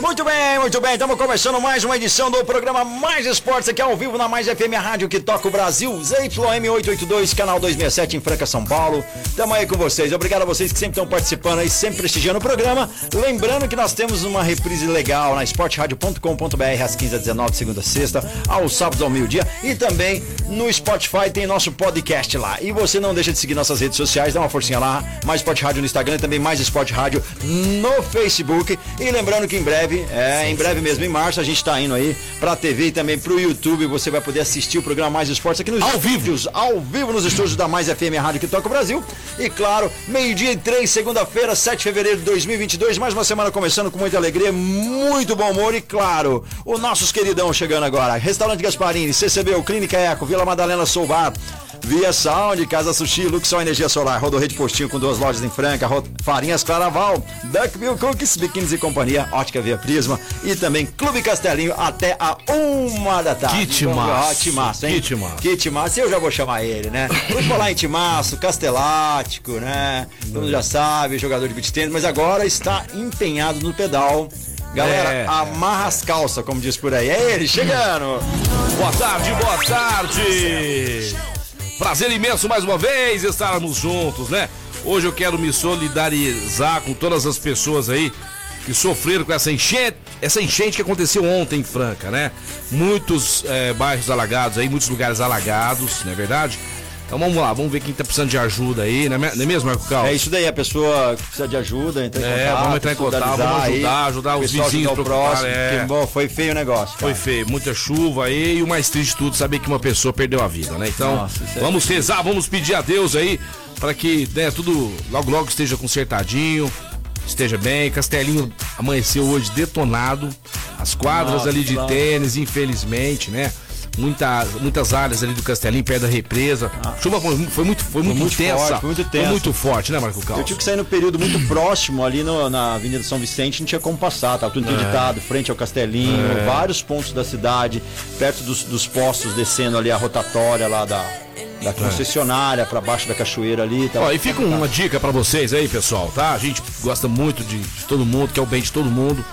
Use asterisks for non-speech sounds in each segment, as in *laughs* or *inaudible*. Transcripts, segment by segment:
Muito bem, muito bem. Estamos começando mais uma edição do programa Mais Esportes aqui ao vivo na Mais FM Rádio que toca o Brasil. ZYM 882, canal 267 em Franca, São Paulo. Estamos aí com vocês. Obrigado a vocês que sempre estão participando aí, sempre prestigiando o programa. Lembrando que nós temos uma reprise legal na esportradio.com.br às 15 h 19 segunda a sexta, aos sábados ao meio-dia e também no Spotify tem nosso podcast lá. E você não deixa de seguir nossas redes sociais, dá uma forcinha lá, Mais Esporte Rádio no Instagram e também Mais Esporte Rádio no Facebook. E lembrando que em breve, é, em breve mesmo, em março, a gente tá indo aí pra TV e também pro YouTube. Você vai poder assistir o programa Mais Esportes aqui nos Ao vivo. estúdios, ao vivo nos estúdios da Mais FM a Rádio que toca o Brasil. E claro, meio-dia e três, segunda-feira, 7 de fevereiro de 2022, mais uma semana começando com muita alegria, muito bom humor e claro, o nossos queridão chegando agora. Restaurante Gasparini, CCB, Clínica Eco, Vila Madalena Soubar. Via Sound, Casa Sushi, Luxol Energia Solar, Rodorreio de Postinho com duas lojas em Franca, Farinhas Claraval, Duckbill Cookies, Biquínis e Companhia, Ótica Via Prisma e também Clube Castelinho até a uma da tarde. Então, timaço, ó, timaço, hein? que timaço. Que timaço, eu já vou chamar ele, né? Vamos falar em timaço, castelático, né? Todo mundo já sabe, jogador de beat tênis, mas agora está empenhado no pedal. Galera, É. amarra as calças, como diz por aí. É ele, chegando! Boa tarde, boa tarde. Prazer imenso mais uma vez estarmos juntos, né? Hoje eu quero me solidarizar com todas as pessoas aí que sofreram com essa enchente, essa enchente que aconteceu ontem em Franca, né? Muitos eh, bairros alagados aí, muitos lugares alagados, não é verdade? Então vamos lá, vamos ver quem tá precisando de ajuda aí, não é não é mesmo, Marco Cal? É isso daí, a pessoa que precisa de ajuda, entra em É, contato. vamos entrar em contato, vamos aí, ajudar, ajudar o os vizinhos ajudar o próximo, é. porque, bom, foi feio o negócio. Foi cara. feio, muita chuva aí e o mais triste de tudo, saber que uma pessoa perdeu a vida, né? Então, Nossa, é vamos rezar, vamos pedir a Deus aí para que né, tudo logo logo esteja consertadinho, esteja bem. Castelinho amanheceu hoje detonado, as quadras Nossa, ali de lá. tênis, infelizmente, né? Muita, muitas áreas ali do Castelinho, perto da represa. Chuva foi, foi muito, foi muito, Ah. muito intensa. forte, muito Foi tensa. muito forte, né, Marco Eu Cal? tive que sair no período muito próximo ali no- na Avenida São Vicente, não tinha como passar, tava tudo interditado, frente ao Castelinho, vários pontos da cidade, perto dos, dos postos, descendo ali a rotatória lá da, da concessionária, pra baixo da cachoeira ali. Tava Ó, e fica uma dica pra vocês aí, pessoal, tá? A gente gosta muito de, de todo mundo, quer o bem de todo mundo,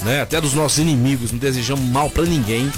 né? Até dos nossos inimigos, não desejamos mal pra ninguém.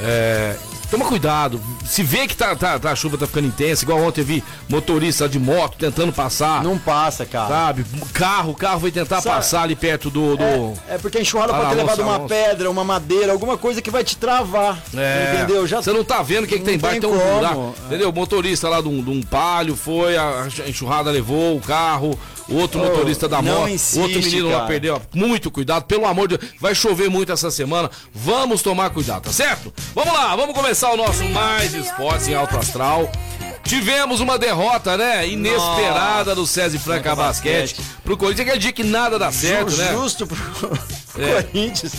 É, Toma cuidado, se vê que tá, tá- tá- a chuva tá ficando intensa, igual ontem eu vi motorista de moto tentando passar, Não passa, cara. sabe? Carro, o carro vai tentar Sabe- passar ali perto do. do... É, é porque a enxurrada Ah pode ter levado uma moça. pedra, uma madeira, alguma coisa que vai te travar. É, Entendeu? Já Você não tá vendo o que, que tem embaixo, tem tem um buraco. Entendeu? O motorista lá de um, de um palio foi, a enxurrada levou o carro, outro Oh, motorista da moto, insiste, outro menino lá cara. perdeu. Muito cuidado, pelo amor de Deus. Vai chover muito essa semana. Vamos tomar cuidado, tá certo? Vamos lá, vamos começar o nosso Mais Esportes em Alto Astral. Tivemos uma derrota, né? Inesperada do César Franca Basquete. Basquete. Pro Corinthians, aquele dia que nada dá certo, Ju- né? Justo pro É. Corinthians.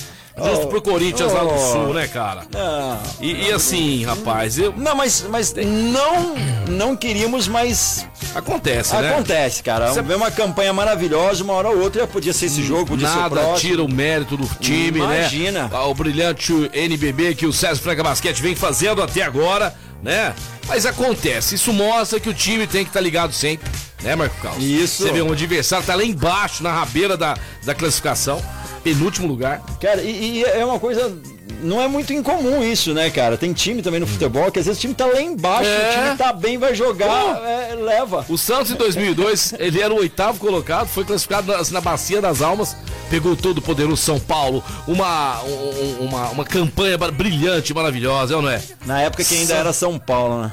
Justo pro Corinthians lá do oh. Sul, né, cara? Não. E, e assim, rapaz, eu... Não, mas, mas não, não queríamos, mas acontece, né? acontece, cara. Você- Vê uma campanha maravilhosa, uma hora ou outra podia ser esse jogo, podia ser o Nada próximo. tira o mérito do time, Imagina. né? Ah, O brilhante NBB que o César Franca Basquete vem fazendo até agora, né? Mas acontece, isso mostra que o time tem que estar ligado sempre, né, Marco Carlos? Isso. Você vê um adversário tá lá embaixo, na rabeira da, da classificação, penúltimo lugar. Cara, e, e é uma coisa. Não é muito incomum isso, né, cara? Tem time também no futebol que às vezes o time tá lá embaixo, É. o time tá bem, vai jogar, é, leva. O Santos em 2002, *laughs* ele era o oitavo colocado, foi classificado na, na Bacia das Almas, pegou todo o poderoso São Paulo, uma, um- uma, uma campanha brilhante, maravilhosa, é ou não é? Na época que ainda era São Paulo, né?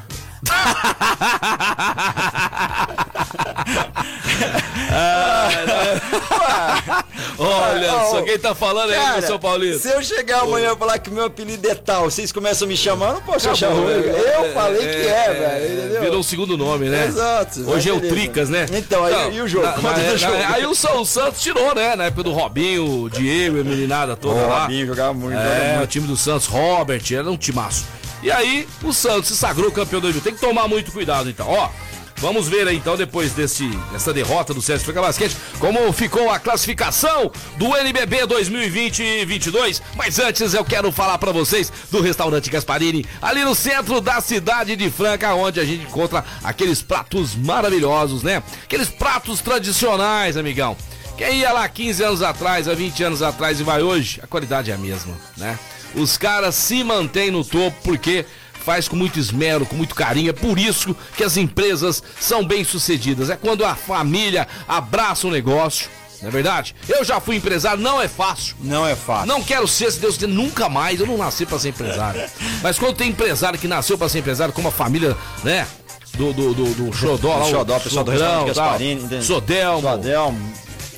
Olha Oh, só, quem tá falando aí Cara, do São Paulino? Se eu chegar amanhã e falar que meu apelido é tal, vocês começam a me chamar, eu não posso achar Acabou, ruim. é, Eu falei que é, velho, entendeu? Virou o segundo nome, né? Exato. Hoje é o. Tricas, né? Então, aí, Não, e o jogo? na- na- do jogo. na- aí o São Santos tirou, né? Na época do Robinho, o Diego, a meninada toda O lá. Robinho jogava muito, jogava É, o muito. time do Santos, Robert, era um timaço. E aí, o Santos se sagrou campeão do Tem que tomar muito cuidado, então. Ó, vamos ver aí, então, depois desse, dessa derrota do César Franca Basquete, como ficou a classificação do NBB 2020-22. Mas antes, eu quero falar pra vocês do restaurante Gasparini, ali no centro da cidade de Franca, onde a gente encontra aqueles pratos maravilhosos, né? Aqueles pratos tradicionais, amigão. Quem ia lá 15 anos atrás, há 20 anos atrás e vai hoje, a qualidade é a mesma, né? Os caras se mantêm no topo porque faz com muito esmero, com muito carinho. É por isso que as empresas são bem sucedidas. É quando a família abraça o negócio, não é verdade? Eu já fui empresário, não é fácil. Não é fácil. Não quero ser, se Deus quiser, nunca mais. Eu não nasci pra ser empresário. *laughs* Mas quando tem empresário que nasceu pra ser empresário, como a família, né? Do, do, do, do Xodó, lá, O Xodó, pessoal do restaurante Gasparini? Sodelmo, Sodelmo.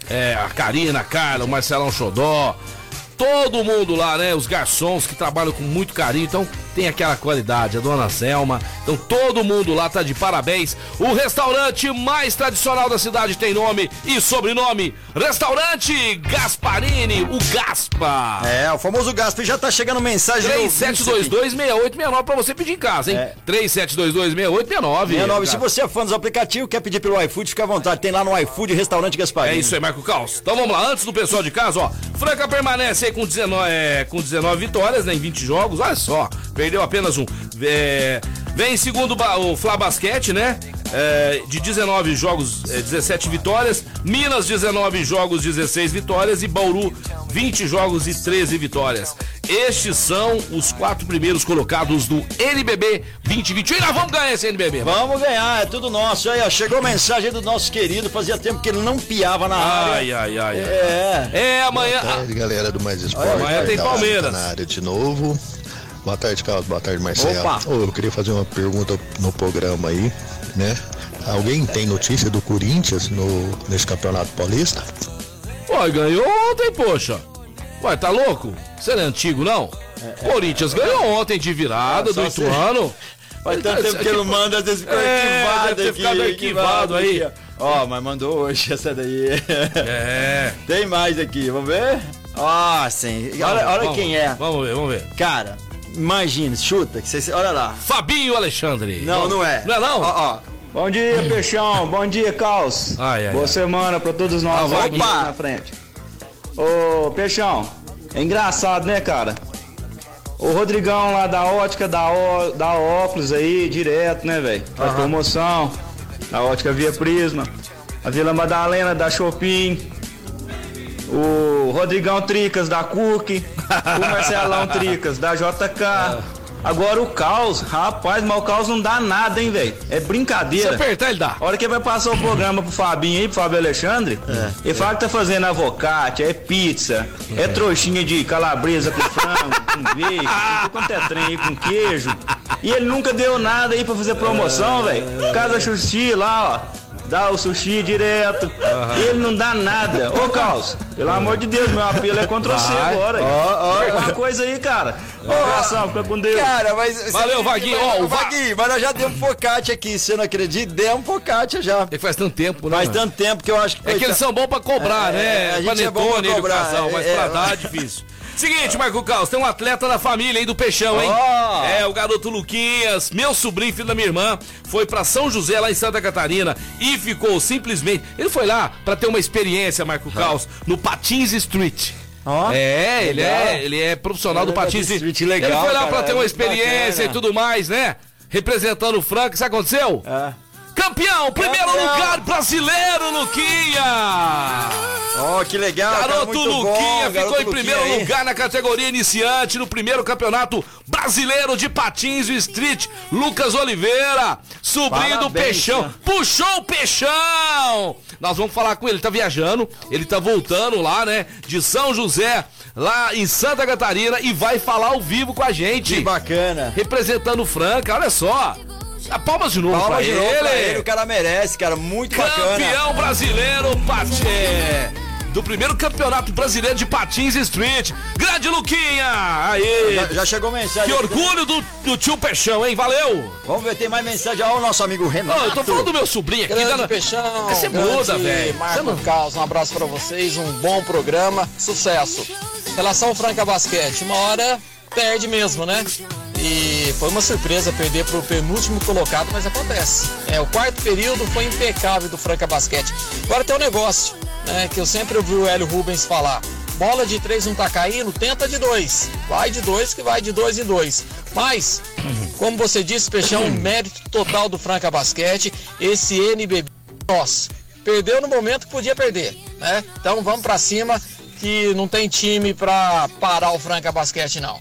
é, a Karina, a Carla, o Marcelão Xodó. Todo mundo lá, né? Os garçons que trabalham com muito carinho. Então tem aquela qualidade, a dona Selma. Então todo mundo lá tá de parabéns. O restaurante mais tradicional da cidade tem nome e sobrenome: Restaurante Gasparini, o Gaspa. É, o famoso Gaspa. Já tá chegando mensagem. do ouvinte aqui. 3722-6869 pra você pedir em casa, hein? É. 3722-6869. 69. Se você é fã dos aplicativos, quer pedir pelo iFood, fica à vontade. Tem lá no iFood Restaurante Gasparini. É isso aí, Marco Caos. Então vamos lá, antes do pessoal de casa, ó. Franca permanece aí com 19, é, com 19 vitórias, né, em 20 jogos. Olha só, perdeu apenas um. É, vem em segundo o Flá Basquete, né? É, de 19 jogos, é, 17 vitórias. Minas, 19 jogos, 16 vitórias. E Bauru, 20 jogos e 13 vitórias. Estes são os quatro primeiros colocados do NBB 2021. E nós vamos ganhar esse NBB. Vamos ganhar, é tudo nosso. Aí, ó, chegou mensagem do nosso querido. Fazia tempo que ele não piava na área. Ai, ai, ai. É. É, amanhã. Boa tarde, galera do Mais Esporte. amanhã tem Palmeiras. tá na área de novo. Boa tarde, Carlos. Boa tarde, Marcelo. Opa. Eu queria fazer uma pergunta no programa aí, né? Alguém tem notícia do Corinthians no, nesse Campeonato Paulista? Ué, ganhou ontem, poxa. Ué, tá louco? Você não é antigo, não? Corinthians ganhou ontem de virada É, do se- Ituano. Faz tanto tempo que ele não manda, às vezes ficou É, arquivado deve ter aqui. ficado arquivado aí. aqui, Ó, Ó, mas mandou hoje essa daí. É. Tem mais aqui, vamos ver? Ó, sim. Olha, olha Vamos, quem é. Vamos ver, vamos ver. Cara, imagina, chuta, que você. Olha lá. Fabinho Alexandre. Não, não é. Não é não? Ó, ó. Bom dia, Peixão. Bom dia, Caos. Ai, ai, Boa ai. semana pra todos nós Ah, aqui opa! na frente. Ô, Peixão, é engraçado, né, cara? O Rodrigão lá da ótica da, ó, da óculos aí, direto, né, velho? Faz promoção. Da ótica Via Prisma. A Vila Madalena da Shopping. O Rodrigão Tricas da Cook. o Marcelão *laughs* Tricas da JK. Agora o Caos, rapaz, mas o Caos não dá nada, hein, velho? É Se brincadeira. apertar, ele dá. A hora que vai passar o programa pro Fabinho aí, pro Fábio Alexandre, ele fala que tá fazendo avocate, é pizza, é, trouxinha de calabresa com frango, *laughs* com bacon, com tudo quanto é trem aí, com queijo. E ele nunca deu nada aí pra fazer promoção, velho. Casa Sushi lá, ó. Dá o sushi direto. E ele não dá nada. Ô, Caos, pelo amor de Deus, meu apelo é contra você agora. Ó, ó. Pega uma coisa aí, cara. Um abração, fica com Deus. Cara, mas. Valeu, Vaguinho. Ó, o Va- Vaguinho, mas nós já demos focate aqui, você não acredita? Demos focate já. É que faz tanto tempo, né? Faz tanto tempo que eu acho que. É que eles são bons pra cobrar, É, né? a gente é bom pra Panetone, cobrar, casal, mas é, pra é. dar é difícil. Seguinte, Marco Caos, tem um atleta da família aí do Peixão, hein? Ó. É, o garoto Luquinhas, meu sobrinho, filho da minha irmã, foi pra São José, lá em Santa Catarina, e ficou simplesmente. Ele foi lá pra ter uma experiência, Marco Caos, no Patins Street. Ó, é, ele é, ele é profissional do Ele é Patins do Street. Legal, ele foi lá pra ter é uma experiência bacana. e tudo mais, né? Representando o Franca, sabe o que aconteceu? É. Campeão, primeiro Campeão. lugar brasileiro, Luquinha! Ó, que legal. cara, Garoto bom, Luquinha garoto ficou em Luquinha primeiro lugar na categoria iniciante no primeiro campeonato brasileiro de patins street. Lucas Oliveira, sobrinho do Peixão, cara. puxou o Peixão. Nós vamos falar com ele, ele tá viajando, ele tá voltando lá, né, de São José, lá em Santa Catarina e vai falar ao vivo com a gente. Que bacana. Representando o Franca, olha só. A palmas de novo Palma pra de novo ele. pra ele, o cara merece, cara, muito bacana. Campeão brasileiro, Patê. do primeiro campeonato brasileiro de patins street. Grande Luquinha! Aí! Já, já chegou mensagem. Que orgulho do, do tio Peixão, hein? Valeu! Vamos ver, tem mais mensagem. Olha o nosso amigo Renato. Ô, eu tô falando do meu sobrinho aqui. Grande dando- Peixão, Você muda, velho. Você Marco não- Carlos, um abraço pra vocês, um bom programa, sucesso. Relação ao Franca Basquete, uma hora perde mesmo, né? E foi uma surpresa perder pro penúltimo colocado, mas acontece. É, o quarto período foi impecável do Franca Basquete. Agora tem um negócio, né, que eu sempre ouvi o Hélio Rubens falar. Bola de três não tá caindo, tenta de dois. Vai de dois que vai de dois em dois. Mas, como você disse, Peixão, um mérito total do Franca Basquete. Esse NBB nossa, perdeu no momento que podia perder, né? Então vamos pra cima que não tem time pra parar o Franca Basquete não.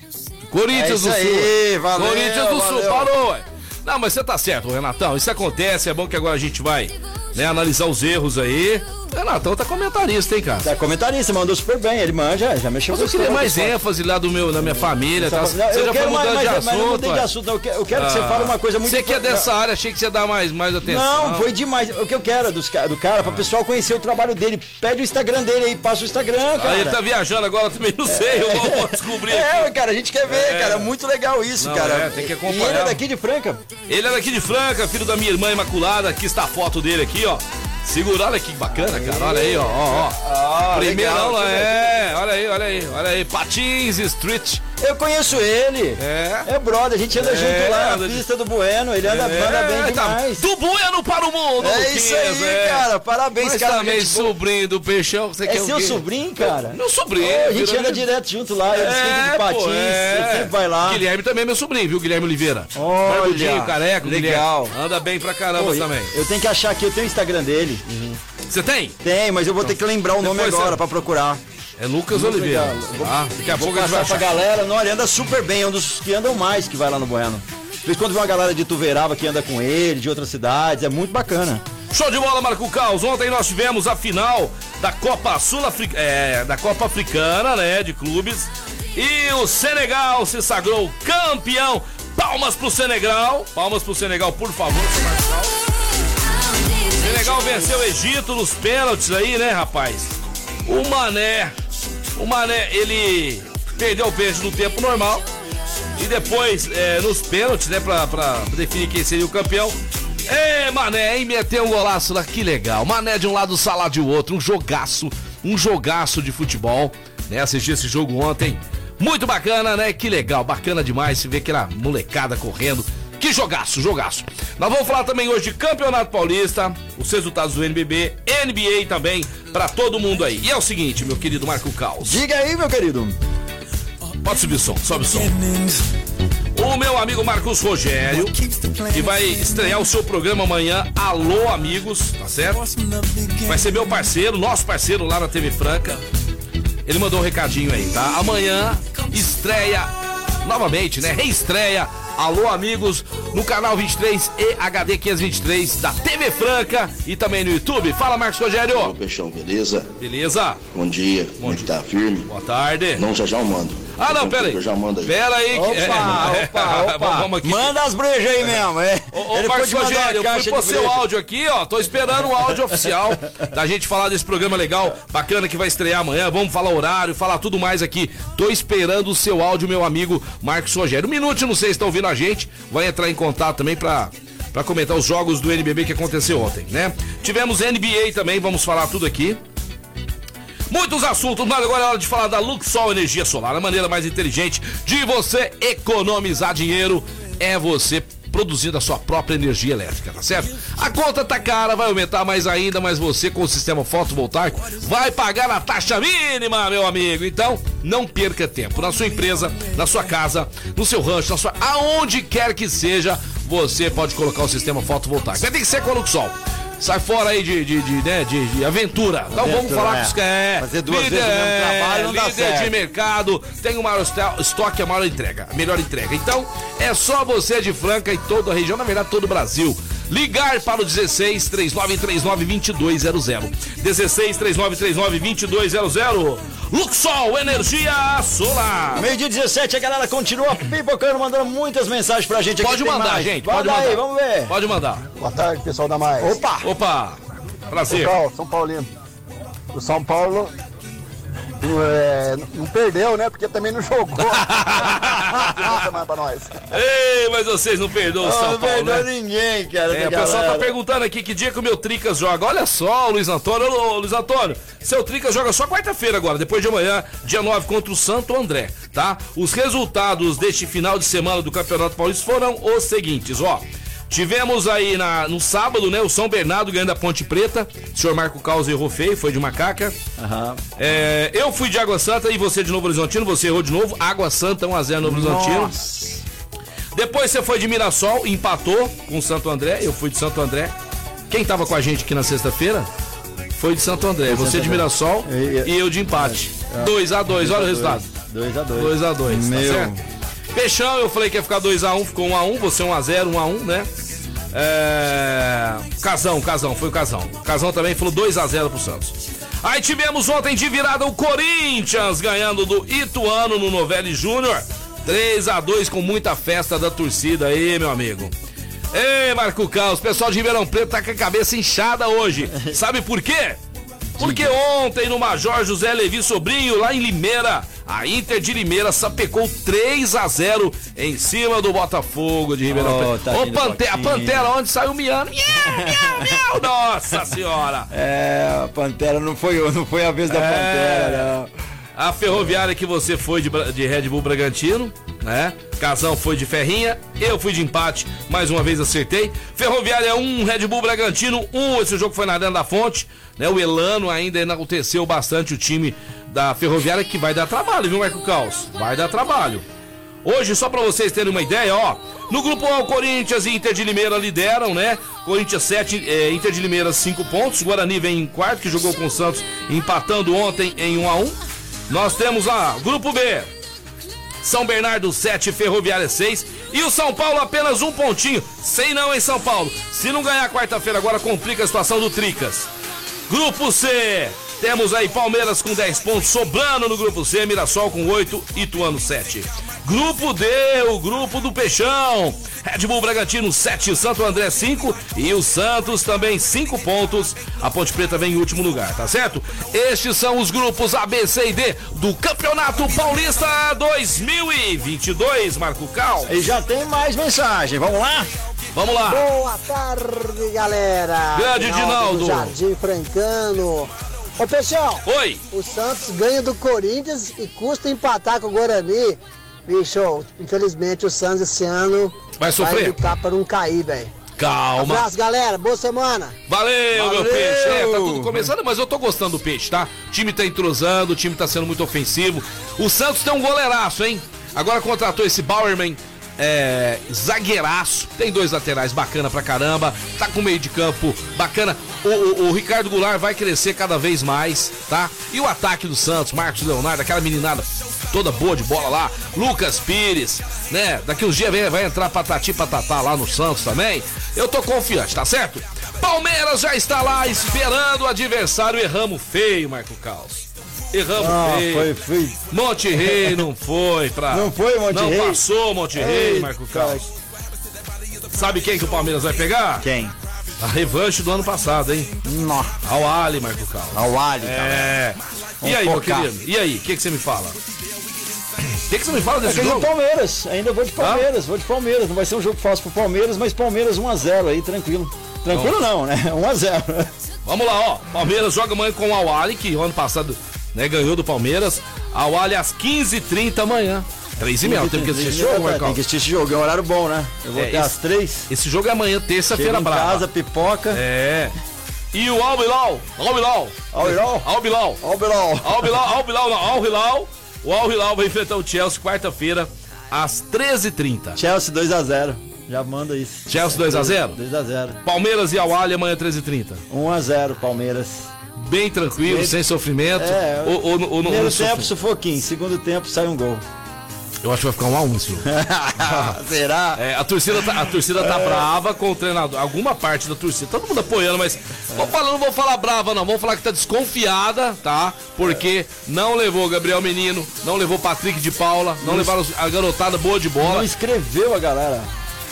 Corinthians É do aí, Sul. valeu, Corinthians do Sul, valeu. parou, ué. Não, mas você tá certo, Renatão. Isso acontece, é bom que agora a gente vai né, analisar os erros aí. Renatão tá comentarista, hein, cara? Tá comentarista, mandou super bem. Ele manja, já mexeu Mas eu queria mais ênfase lá do meu, da minha família. Tá? Você eu já foi mais, mudando mas, de mas não assunto. mudei de ué. assunto. Eu quero, eu quero que você Ah, fale uma coisa muito Você que é dessa área, achei que você ia dar mais, mais atenção. Não, foi demais. O que eu quero dos, ca- do cara, para o pessoal conhecer o trabalho dele. Pede o Instagram dele aí, passa o Instagram, cara. Aí ele tá viajando agora, eu também não sei, eu vou, vou descobrir *laughs* É, cara, a gente quer ver, É. cara. Muito legal isso, Não, cara. é, tem que acompanhar. E ele é daqui de Franca. Ele é daqui de Franca, filho da minha irmã Imaculada. Aqui está a foto dele aqui, ó. Segura, olha que bacana, cara. Olha aí, ó, ó, ó. Ah, Primeirão legal, ver. é. Olha aí, olha aí, olha aí. Patins Street. Eu conheço ele. É. É brother, a gente anda É, junto lá na pista do Bueno. Ele anda, anda bem tá. demais. Do Bueno para o mundo, É Luquinhas, isso aí, é. cara. Parabéns, Mas cara. também sobrinho do Peixão. Você É quer seu sobrinho, cara? Meu sobrinho. Ô, a gente anda direto junto lá, eu esquento de pô, patins, é. ele sempre vai lá. Guilherme também é meu sobrinho, viu? Guilherme Oliveira. Olha, Barbudinho, careca, legal. Guilherme. Anda bem pra caramba Pô, também. Eu tenho que achar aqui, eu tenho o Instagram dele. Você tem? Tem, mas eu vou ter que lembrar o nome agora você- pra procurar. É Lucas Muito Oliveira. legal. Vou- Ah, daqui a Vou a gente vai passar pra achar. galera. Não, ele anda super bem, é um dos que andam mais que vai lá no Bueno. De vez quando vem uma galera de Tuverava que anda com ele, de outras cidades, é muito bacana. Show de bola, Marco Caos. Ontem nós tivemos a final da Copa Sul-Africana, é, da Copa Africana, né, de clubes. E o Senegal se sagrou campeão. Palmas pro Senegal. Palmas pro Senegal, por favor. Senegal venceu o Egito nos pênaltis aí, né, rapaz? O Mané, o Mané, ele perdeu o pênalti no tempo normal. E depois, é, nos pênaltis, né, pra, pra definir quem seria o campeão. É, Mané, hein, meteu um golaço lá, que legal. Mané de um lado, Salah de outro, um jogaço, um jogaço de futebol, né, assisti esse jogo ontem. Muito bacana, né, que legal, bacana demais, se vê aquela molecada correndo. Que jogaço, jogaço. Nós vamos falar também hoje de Campeonato Paulista, os resultados do NBB, NBA também, pra todo mundo aí. E é o seguinte, meu querido Marco Caos. Diga aí, meu querido. Pode subir o som, sobe o som. O meu amigo Marcos Rogério, que vai estrear o seu programa amanhã, Alô Amigos, tá certo? Vai ser meu parceiro, nosso parceiro lá na TV Franca. Ele mandou um recadinho aí, tá? Amanhã estreia novamente, né? Reestreia Alô Amigos no canal 23 e HD 523 da TV Franca e também no YouTube. Fala Marcos Rogério. Peixão, beleza? Beleza? Bom dia, como é que tá? Firme? Boa tarde. Não, já já eu mando. Ah, não, Então, pera aí. Eu já mando aí. Pera aí. que- Opa, é, opa, opa. *laughs* vamos, aqui. Manda as brejas aí mesmo, é. Ô, ô Ele Marcos Rogério, eu fui de seu áudio aqui, ó. Tô esperando o áudio oficial da gente falar desse programa legal, bacana que vai estrear amanhã. Vamos falar horário, falar tudo mais aqui. Tô esperando o seu áudio, meu amigo Marcos Rogério. Um minuto, não sei se estão ouvindo a gente. Vai entrar em contato também pra. Pra comentar os jogos do NBB que aconteceu ontem, né? Tivemos NBA também, vamos falar tudo aqui. Muitos assuntos, mas agora é hora de falar da Luxol Energia Solar. A maneira mais inteligente de você economizar dinheiro é você produzindo a sua própria energia elétrica, tá certo? A conta tá cara, vai aumentar mais ainda, mas você com o sistema fotovoltaico vai pagar a taxa mínima, meu amigo. Então, não perca tempo. Na sua empresa, na sua casa, no seu rancho, na sua aonde quer que seja, você pode colocar o sistema fotovoltaico. Vai ter que ser com a Luxol. Sai fora aí de, de, de, né, de, de aventura. Então vamos Aventura, falar é. com os caras. Fazer duas vezes o mesmo trabalho não dá líder certo. de mercado, tem o maior esto- estoque, a maior entrega, a melhor entrega. Então, é só você de Franca e toda a região, na verdade, todo o Brasil. Ligar para o 16 3939 2200. 16 3939 2200. Luxol Energia Solar. Meio-dia 17, a galera continua pipocando, mandando muitas mensagens pra gente aqui. Pode mandar, mais. gente. Manda Pode mandar. aí, vamos ver. Pode mandar. Boa tarde, pessoal da Mais. Opa! Opa, prazer. Pessoal, São Paulino. O São Paulo É, não perdeu, né? Porque também não jogou. *laughs* pra nós. Ei, mas vocês não perdoam o São não Paulo, perdoa né? ninguém, cara. É, o pessoal tá perguntando aqui que dia que o meu Tricas joga. Olha só, Luiz Antônio. Ô, Luiz Antônio, seu Tricas joga só quarta-feira agora, depois de amanhã, dia 9, contra o Santo André, tá? Os resultados deste final de semana do Campeonato Paulista foram os seguintes, ó. Tivemos aí na, no sábado, né, o São Bernardo ganhando a Ponte Preta. O senhor Marco Caos errou feio, foi de macaca. Aham. É, eu fui de Água Santa e você de Novo Horizontino, você errou de novo. Água Santa 1x0 Novo Horizontino. Nossa. Depois você foi de Mirassol, empatou com o Santo André. Eu fui de Santo André. Quem tava com a gente aqui na sexta-feira foi de Santo André. Você Santo de. Mirassol E- e eu de empate. 2x2, olha o resultado. 2x2. 2x2, tá Meu. certo? Peixão, eu falei que ia ficar 2x1, ficou 1x1. Você 1x0, 1x1, né? É... Casão, Casão, foi o Casão. Casão também falou 2x0 pro Santos. Aí tivemos ontem de virada o Corinthians ganhando do Ituano no Novelli Júnior. 3x2 com muita festa da torcida aí, meu amigo. Ei, Marco Caos, o pessoal de Ribeirão Preto tá com a cabeça inchada hoje. *laughs* Sabe por quê? Porque ontem no Major José Levi Sobrinho, lá em Limeira, a Inter de Limeira sapecou 3 a 0 em cima do Botafogo de Ribeirão Oh, Preto. tadinho Ô, do Pante a. Pantera onde saiu miando. Miau, miau, miau. *laughs* Nossa senhora. É, a Pantera não foi, não foi a vez da É. Pantera, não. A ferroviária que você foi de, de Red Bull Bragantino, né? Casão foi de Ferrinha, eu fui de empate, mais uma vez acertei. Ferroviária 1, Red Bull Bragantino 1, esse jogo foi na Arena da Fonte, né? O Elano ainda enalteceu bastante o time da Ferroviária, que vai dar trabalho, viu, Marco Caos? Vai dar trabalho. Hoje, só pra vocês terem uma ideia, ó. No grupo A, o Corinthians e Inter de Limeira lideram, né? Corinthians 7, eh, Inter de Limeira 5 pontos. Guarani vem em quarto, que jogou com o Santos, empatando ontem em 1 a 1 Nós temos lá, grupo B. São Bernardo 7, Ferroviária 6. E o São Paulo apenas um pontinho. Sei não, hein, São Paulo. Se não ganhar quarta-feira, agora complica a situação do Tricas. Grupo C. Temos aí Palmeiras com 10 pontos, sobrando no grupo C, Mirassol com 8, Ituano 7. Grupo D, o grupo do Peixão. Red Bull Bragantino 7, Santo André 5 e o Santos também 5 pontos. A Ponte Preta vem em último lugar, tá certo? Estes são os grupos A, B, C e D do Campeonato Paulista 2022, Marco Cal. E já tem mais mensagem, vamos lá? Vamos lá. Boa tarde, galera. Grande Dinaldo. do Jardim Francano. Ô, Peixão, Oi. o Santos ganha do Corinthians e custa empatar com o Guarani. Bicho, infelizmente o Santos esse ano Vai sofrer? lutar para não cair, velho. Calma. Abraço, galera. Boa semana. Valeu, meu Valeu! peixe. É, tá tudo começando, mas eu tô gostando do peixe, tá? O time tá entrosando, o time tá sendo muito ofensivo. O Santos tem um goleiraço, hein? Agora contratou esse Bauerman, é, zagueiraço. Tem dois laterais bacana pra caramba. Tá com meio de campo bacana. O, o- o Ricardo Goulart vai crescer cada vez mais, tá? E o ataque do Santos, Marcos Leonardo, aquela meninada toda boa de bola lá. Lucas Pires, né? Daqui uns dias vem- vai entrar Patati Patatá lá no Santos também. Eu tô confiante, tá certo? Palmeiras já está lá esperando o adversário. Erramos feio, Marco Caos. Erramos Ah, feio. foi, foi. Monte Rei não foi pra. Não foi, Monte Não Rei? passou, Monte Rei, Marco Caos. Sabe quem que o Palmeiras vai pegar? Quem? A revanche do ano passado, hein? Nó. Ao Ali, Marco Caos. Ao Ali, É. E Vamos aí, meu focar. querido? E aí, o que, que você me fala? O que, que você me fala É desse eu vou jogo? de Palmeiras, ainda vou de Palmeiras, vou de Palmeiras. Não vai ser um jogo fácil pro Palmeiras, mas Palmeiras 1x0 aí, tranquilo. Tranquilo não, né? *laughs* 1x0. Vamos lá, ó. Palmeiras joga amanhã com o Awali, que ano passado né, ganhou do Palmeiras. Awali às 15h30 amanhã. 3 e meia, temos que assistir esse jogo, Tem Marcão. que assistir esse jogo, é um horário bom, né? Eu vou É, até esse- às 3. Esse jogo é amanhã, terça-feira brava. casa, pipoca. É. E o Al Bilal, Al Bilal, Al Hilal? Al Bilal, Ó o Bilal. Al Bilal, Al Bilal, não, Al Hilal. O Al Hilal vai enfrentar o Chelsea quarta-feira às 13h30. Chelsea 2x0. Já manda isso. Chelsea 2 a 0? 2x0. Palmeiras e Awali amanhã 13h30. 1x0 Palmeiras. Bem tranquilo, Bem- sem sofrimento. É, ou, ou, ou, Primeiro ou tempo, sofre- sufoquinho. Segundo tempo, sai um gol. Eu acho que vai ficar um a um jogo. *laughs* Será? É, a torcida tá, a torcida tá brava com o treinador. Alguma parte da torcida, todo mundo apoiando, mas vou falar, não vou falar brava, não. Vamos falar que tá desconfiada, tá? Porque não levou Gabriel Menino, não levou Patrick de Paula, não Não levaram a garotada boa de Não bola. escreveu a galera.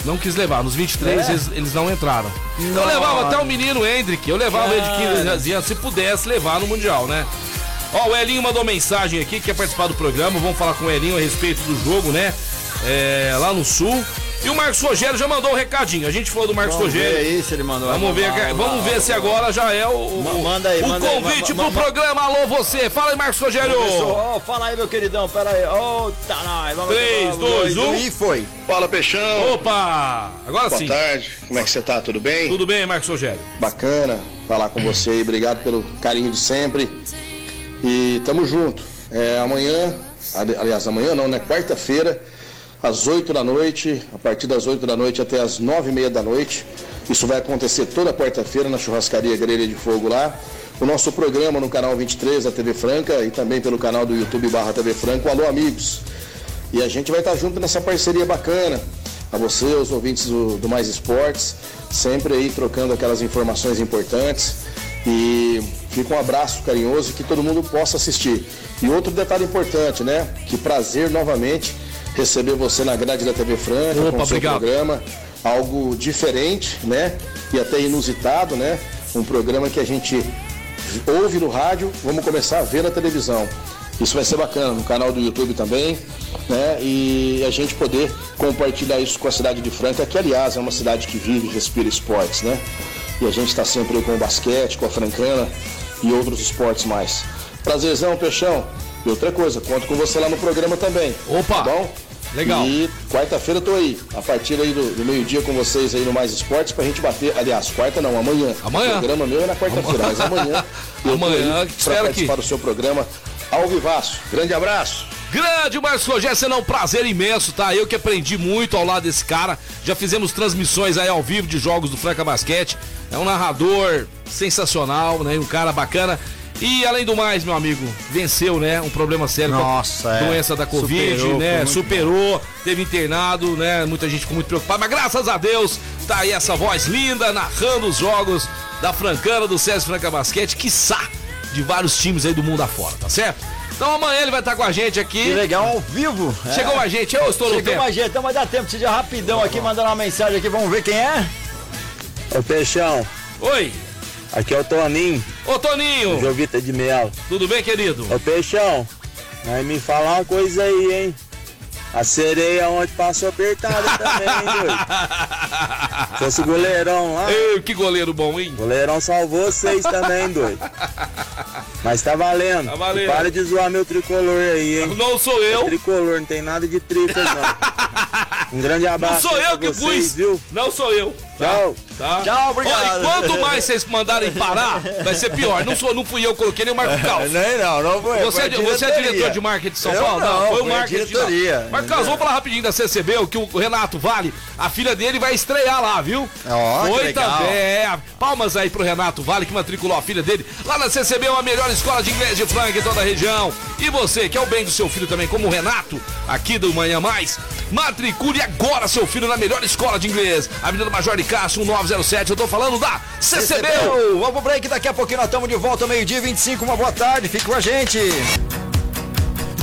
Não quis levar. Nos 23 É? eles, eles não entraram. Eu Nossa. levava até o menino Hendrick, eu levava ele de Cara. 15 anos, se pudesse levar no Mundial, né? Ó, o Elinho mandou mensagem aqui, quer participar do programa. Vamos falar com o Elinho a respeito do jogo, né? É, lá no Sul. E o Marcos Rogério já mandou um recadinho. A gente falou do Marcos Vamos Rogério. ver aí se ele mandou. Vamos ver, Vamos lá, vamos ver se agora já é o, o, Manda aí, o manda aí, convite ma- pro ma- programa. Alô, você. Fala aí, Marcos Rogério. Ó, fala aí, meu queridão, pera aí. Ô, tá nós. Vamos Três, vamos, dois, um. E foi. Fala, Peixão. Opa! Agora Boa sim. tarde. Como é que você tá? Tudo bem? Tudo bem, Marcos Rogério? Bacana falar com você aí. Obrigado pelo carinho de sempre. E tamo junto. É, amanhã, ali- aliás, amanhã não, né? Quarta-feira, às 8 da noite, a partir das 8 da noite até as 9 e meia da noite. Isso vai acontecer toda quarta-feira na churrascaria Grelha de Fogo lá. O nosso programa no canal 23 da TV Franca e também pelo canal do YouTube barra TV Franca. Alô, amigos. E a gente vai estar junto nessa parceria bacana. A você, os ouvintes do, do Mais Esportes, sempre aí trocando aquelas informações importantes. E fica um abraço carinhoso que todo mundo possa assistir. E outro detalhe importante, né? Que prazer novamente receber você na grade da TV Franca Opa, com o seu obrigado. programa. Algo diferente, né? E até inusitado, né? Um programa que a gente ouve no rádio, vamos começar a ver na televisão. Isso vai ser bacana no canal do YouTube também, né? E a gente poder compartilhar isso com a cidade de Franca, que aliás é uma cidade que vive e respira esportes, né? E a gente está sempre aí com o basquete, com a francana e outros esportes mais. Prazerzão, Peixão. E outra coisa, conto com você lá no programa também. Opa! Tá bom? Legal. E quarta-feira eu tô aí, a partir aí do, do meio-dia com vocês aí no Mais Esportes pra gente bater. Aliás, quarta não, amanhã. Amanhã. O programa meu é na quarta-feira, mas amanhã. *laughs* eu tô Amanhã, aí te pra espero aqui. participar do seu programa ao vivaço. Grande abraço. Grande Marcos Rogério, será um prazer imenso, tá? Eu que aprendi muito ao lado desse cara. Já fizemos transmissões aí ao vivo de jogos do Franca Basquete. É um narrador sensacional, né? Um cara bacana. E além do mais, meu amigo, venceu, né? Um problema sério. com a Nossa, é. Doença da Covid, Superou, né? Superou, teve internado, né? Muita gente ficou muito preocupada, mas graças a Deus, tá aí essa voz linda narrando os jogos da Francana, do César Franca Basquete, quiçá de vários times aí do mundo afora, tá certo? Então amanhã ele vai estar com a gente aqui. Que legal, ao vivo. Chegou a gente, eu estou no Chegou tempo. a gente, então vai dar tempo de ir rapidão aqui, mandando uma mensagem aqui, vamos ver quem é? Ô Peixão, Oi, aqui é o Toninho, ô Toninho, Jovita de Melo. tudo bem, querido? Ô Peixão, vai me falar uma coisa aí, hein? A sereia ontem passou apertada também, hein, doido? *laughs* Fosse goleirão lá. Ei, que goleiro bom, hein? Goleirão salvou vocês também, doido. Mas tá valendo. Tá valendo. E Para de zoar meu tricolor aí, hein? Não sou É eu, tricolor, não tem nada de trica, não. *laughs* Um grande não abraço. sou aí eu que vocês, pus, viu? não sou eu. Tchau. Tá? Tchau, obrigado. Ó, e quanto mais vocês mandarem parar, vai ser pior. Não, sou, não fui eu que coloquei nem o Marco Calço. *laughs* Não, não, não foi. Você, foi é, você é diretor de marketing de São Eu Paulo? não, foi o foi a marketing. diretoria. não. Marco Calço, vamos falar rapidinho da CCB, que o Renato Vale, a filha dele vai estrear lá, viu? Que foi também. é. Palmas aí pro Renato Vale, que matriculou a filha dele lá na CCB, uma melhor escola de inglês de Franca em toda a região. E você, que é o bem do seu filho também, como o Renato, aqui do Manhã Mais, matricule agora seu filho na melhor escola de inglês. Avenida Major de Castro, 1907. Eu tô falando da CCB. Vamos pro break, daqui a pouquinho nós estamos de volta, meio-dia 25. Uma boa tarde, fique com a gente.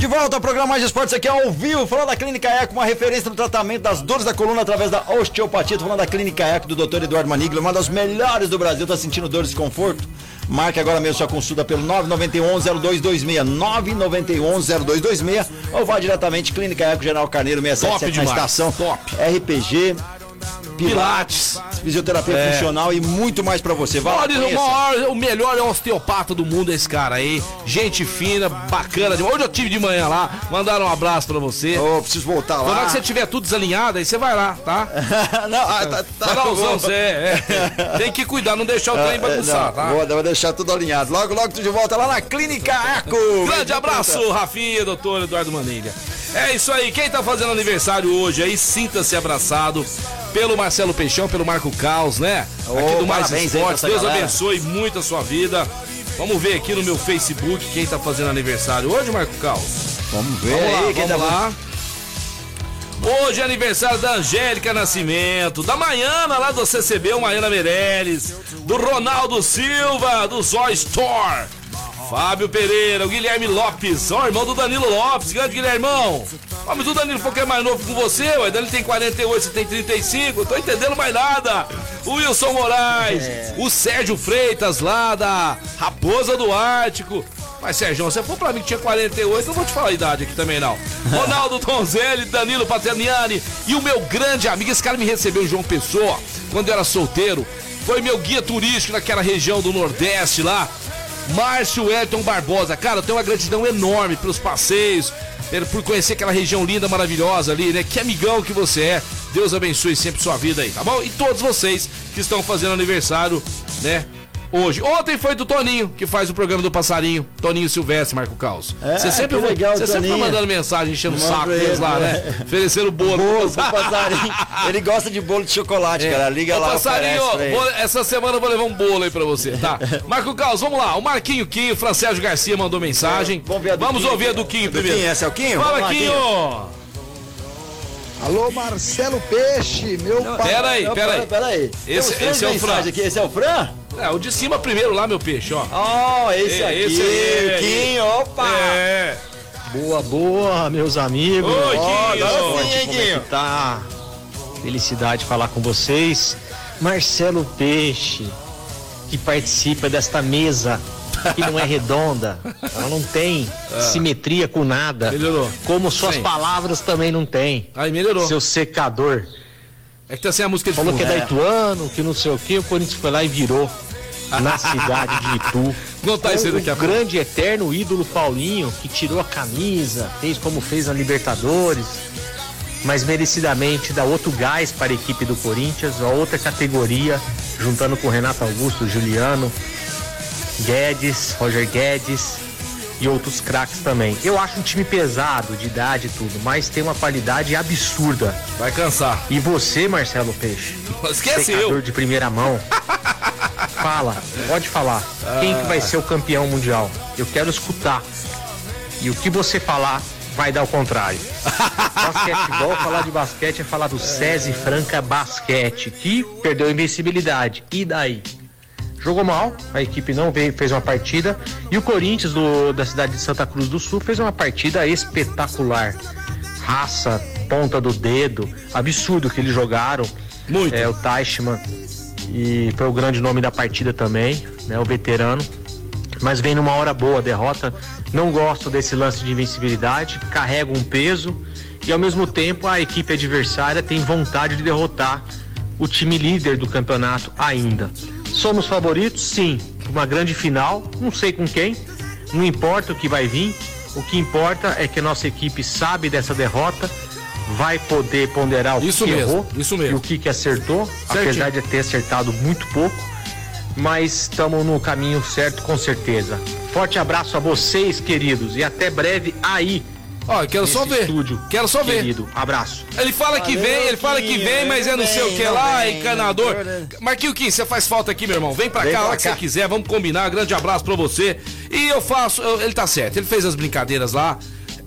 De volta ao programa Mais Esportes aqui ao vivo, falando da Clínica Eco, uma referência no tratamento das dores da coluna através da osteopatia. Tô falando da Clínica Eco do Dr. Eduardo Maniglo, uma das melhores do Brasil. Tá sentindo dor e desconforto? Marque agora mesmo sua consulta pelo 991-0226, 991-0226 ou vá diretamente Clínica Eco General Carneiro Top 677 na estação. top. RPG, Pilates. fisioterapia É. funcional e muito mais pra você. Lá, Olha, o, maior, o melhor é osteopata do mundo, esse cara aí. Gente fina, bacana. Hoje eu tive de manhã lá, mandaram um abraço pra você. Ô, preciso voltar Quando lá. que você tiver tudo desalinhado, aí você vai lá, tá? *laughs* não, ah, tá, tá Vai usando você. É. *laughs* Tem que cuidar, não deixar o trem É, bagunçar, não, tá? Vou, vou deixar tudo alinhado. Logo, logo, tu de volta lá na Clínica Eco. Grande abraço, Rafinha, doutor Eduardo Manilha. É isso aí, quem tá fazendo aniversário hoje aí, sinta-se abraçado pelo Marcelo Peixão, pelo Marco Caos, né? Aqui do Mais Esportes. Deus galera. abençoe muito a sua vida. Vamos ver aqui no meu Facebook quem tá fazendo aniversário hoje, Marco Caos. Vamos ver Vamos lá, aí quem vamos tá lá. Hoje é aniversário da Angélica Nascimento, da Maiana lá do CCB, o Maiana Meirelles, do Ronaldo Silva, do Zó Store, Fábio Pereira, o Guilherme Lopes, ó, irmão do Danilo Lopes, grande Guilhermão. Mas o Danilo foi que é mais novo que você, ué, Danilo tem 48, você tem 35, eu tô entendendo mais nada. O Wilson Moraes, o Sérgio Freitas lá da Raposa do Ártico. Mas, Sérgio, se for pra mim que tinha 48, eu não vou te falar a idade aqui também, não. *laughs* Ronaldo Donzelli, Danilo Paterniani e o meu grande amigo, esse cara me recebeu, João Pessoa, quando eu era solteiro. Foi meu guia turístico naquela região do Nordeste lá. Márcio Elton Barbosa. Cara, eu tenho uma gratidão enorme pelos passeios, por conhecer aquela região linda, maravilhosa ali, né? Que amigão que você é. Deus abençoe sempre sua vida aí, tá bom? E todos vocês que estão fazendo aniversário, né? Hoje. Ontem foi do Toninho, que faz o programa do Passarinho. Toninho Silvestre, Marco Caos. É, você sempre, que legal, você sempre vai mandando mensagem, enchendo o saco deles ele, lá, é. né? Oferecendo bolo. Bolo pro pro passarinho. Ele gosta de bolo de chocolate, cara. Liga Ô, lá, passarinho, vou- essa semana eu vou levar um bolo aí pra você, tá? *laughs* Marco Caos, vamos lá. O Marquinho Quinho, o Francésio Garcia mandou mensagem. Vamos ver a do Vamos Quinho. ouvir a do Quinho Do primeiro. Quinho, esse é o Quinho? Fala, Vamos lá, Quinho. Alô, Marcelo Peixe, meu pai. Pera aí, pera aí. pera aí. Esse, esse é o Fran. aqui. Esse é o Fran? É, o de cima primeiro lá, meu peixe, ó. Ó, esse É, aqui. esse aí, opa. É. Boa, boa, meus amigos. Oi, Ó, Quinho. agora sim, é tá? Felicidade de falar com vocês. Marcelo Peixe, que participa desta mesa que não é redonda, *laughs* ela não tem simetria com nada. Ah. Melhorou. Como suas Sim. palavras também não tem. Aí melhorou. Seu secador. É que tá sem a música de Falou fundo. que é da. Ituano, que não sei o que, o Corinthians foi lá e virou *laughs* na cidade de Itu. Contar isso aí Com daqui a o pouco. grande eterno ídolo Paulinho, que tirou a camisa, fez como fez na Libertadores, mas merecidamente dá outro gás para a equipe do Corinthians, a outra categoria, juntando com Renato Augusto, Juliano, Guedes, Roger Guedes e outros craques também. Eu acho um time pesado, de idade e tudo, mas tem uma qualidade absurda. Vai cansar. E você, Marcelo Peixe? Esquece secador eu. de primeira mão. Fala, pode falar. Quem que vai ser o campeão mundial? Eu quero escutar. E o que você falar vai dar o contrário. *laughs* Basquetebol, falar de basquete é falar do SESI Franca Basquete, que perdeu a invencibilidade. E daí? Jogou mal, a equipe não veio, fez uma partida. E o Corinthians do- da cidade de Santa Cruz do Sul fez uma partida espetacular. Raça, ponta do dedo, absurdo que eles jogaram. Muito. É, o Teichmann e foi o grande nome da partida também, né, o veterano. Mas vem numa hora boa a derrota. Não gosto desse lance de invencibilidade, carrega um peso e ao mesmo tempo a equipe adversária tem vontade de derrotar o time líder do campeonato ainda. Somos favoritos? Sim. Uma grande final, não sei com quem, não importa o que vai vir, o que importa é que a nossa equipe sabe dessa derrota, vai poder ponderar o Isso que mesmo, errou isso mesmo. e o que, que acertou, Certinho. apesar de ter acertado muito pouco, mas estamos no caminho certo com certeza. Forte abraço a vocês, queridos, e até breve aí. Ó, eu quero só ver. Estúdio, Quero só ver. Querido, abraço. Ele fala que Valeu, vem, ele fala que vem, mas é não sei o que lá, vem, encanador. Marquinho Quinho, você faz falta aqui, meu irmão. Vem pra Vem cá, pra que cá. você quiser, vamos combinar. Grande abraço pra você. E eu faço, eu- ele tá certo, ele fez as brincadeiras lá.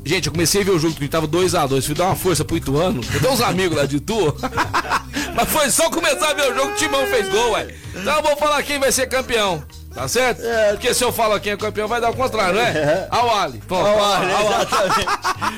Gente, eu comecei a ver o jogo que tava 2x2, fui dar uma força pro Ituano. Eu tenho uns amigos lá de Itu. *laughs* Mas foi só começar a ver o jogo que o Timão fez gol, ué. Então eu vou falar quem vai ser campeão. Tá certo? Porque se eu falo quem é campeão, vai dar o contrário, não é? Ao Ali. Pô, ao Ali, ao exatamente.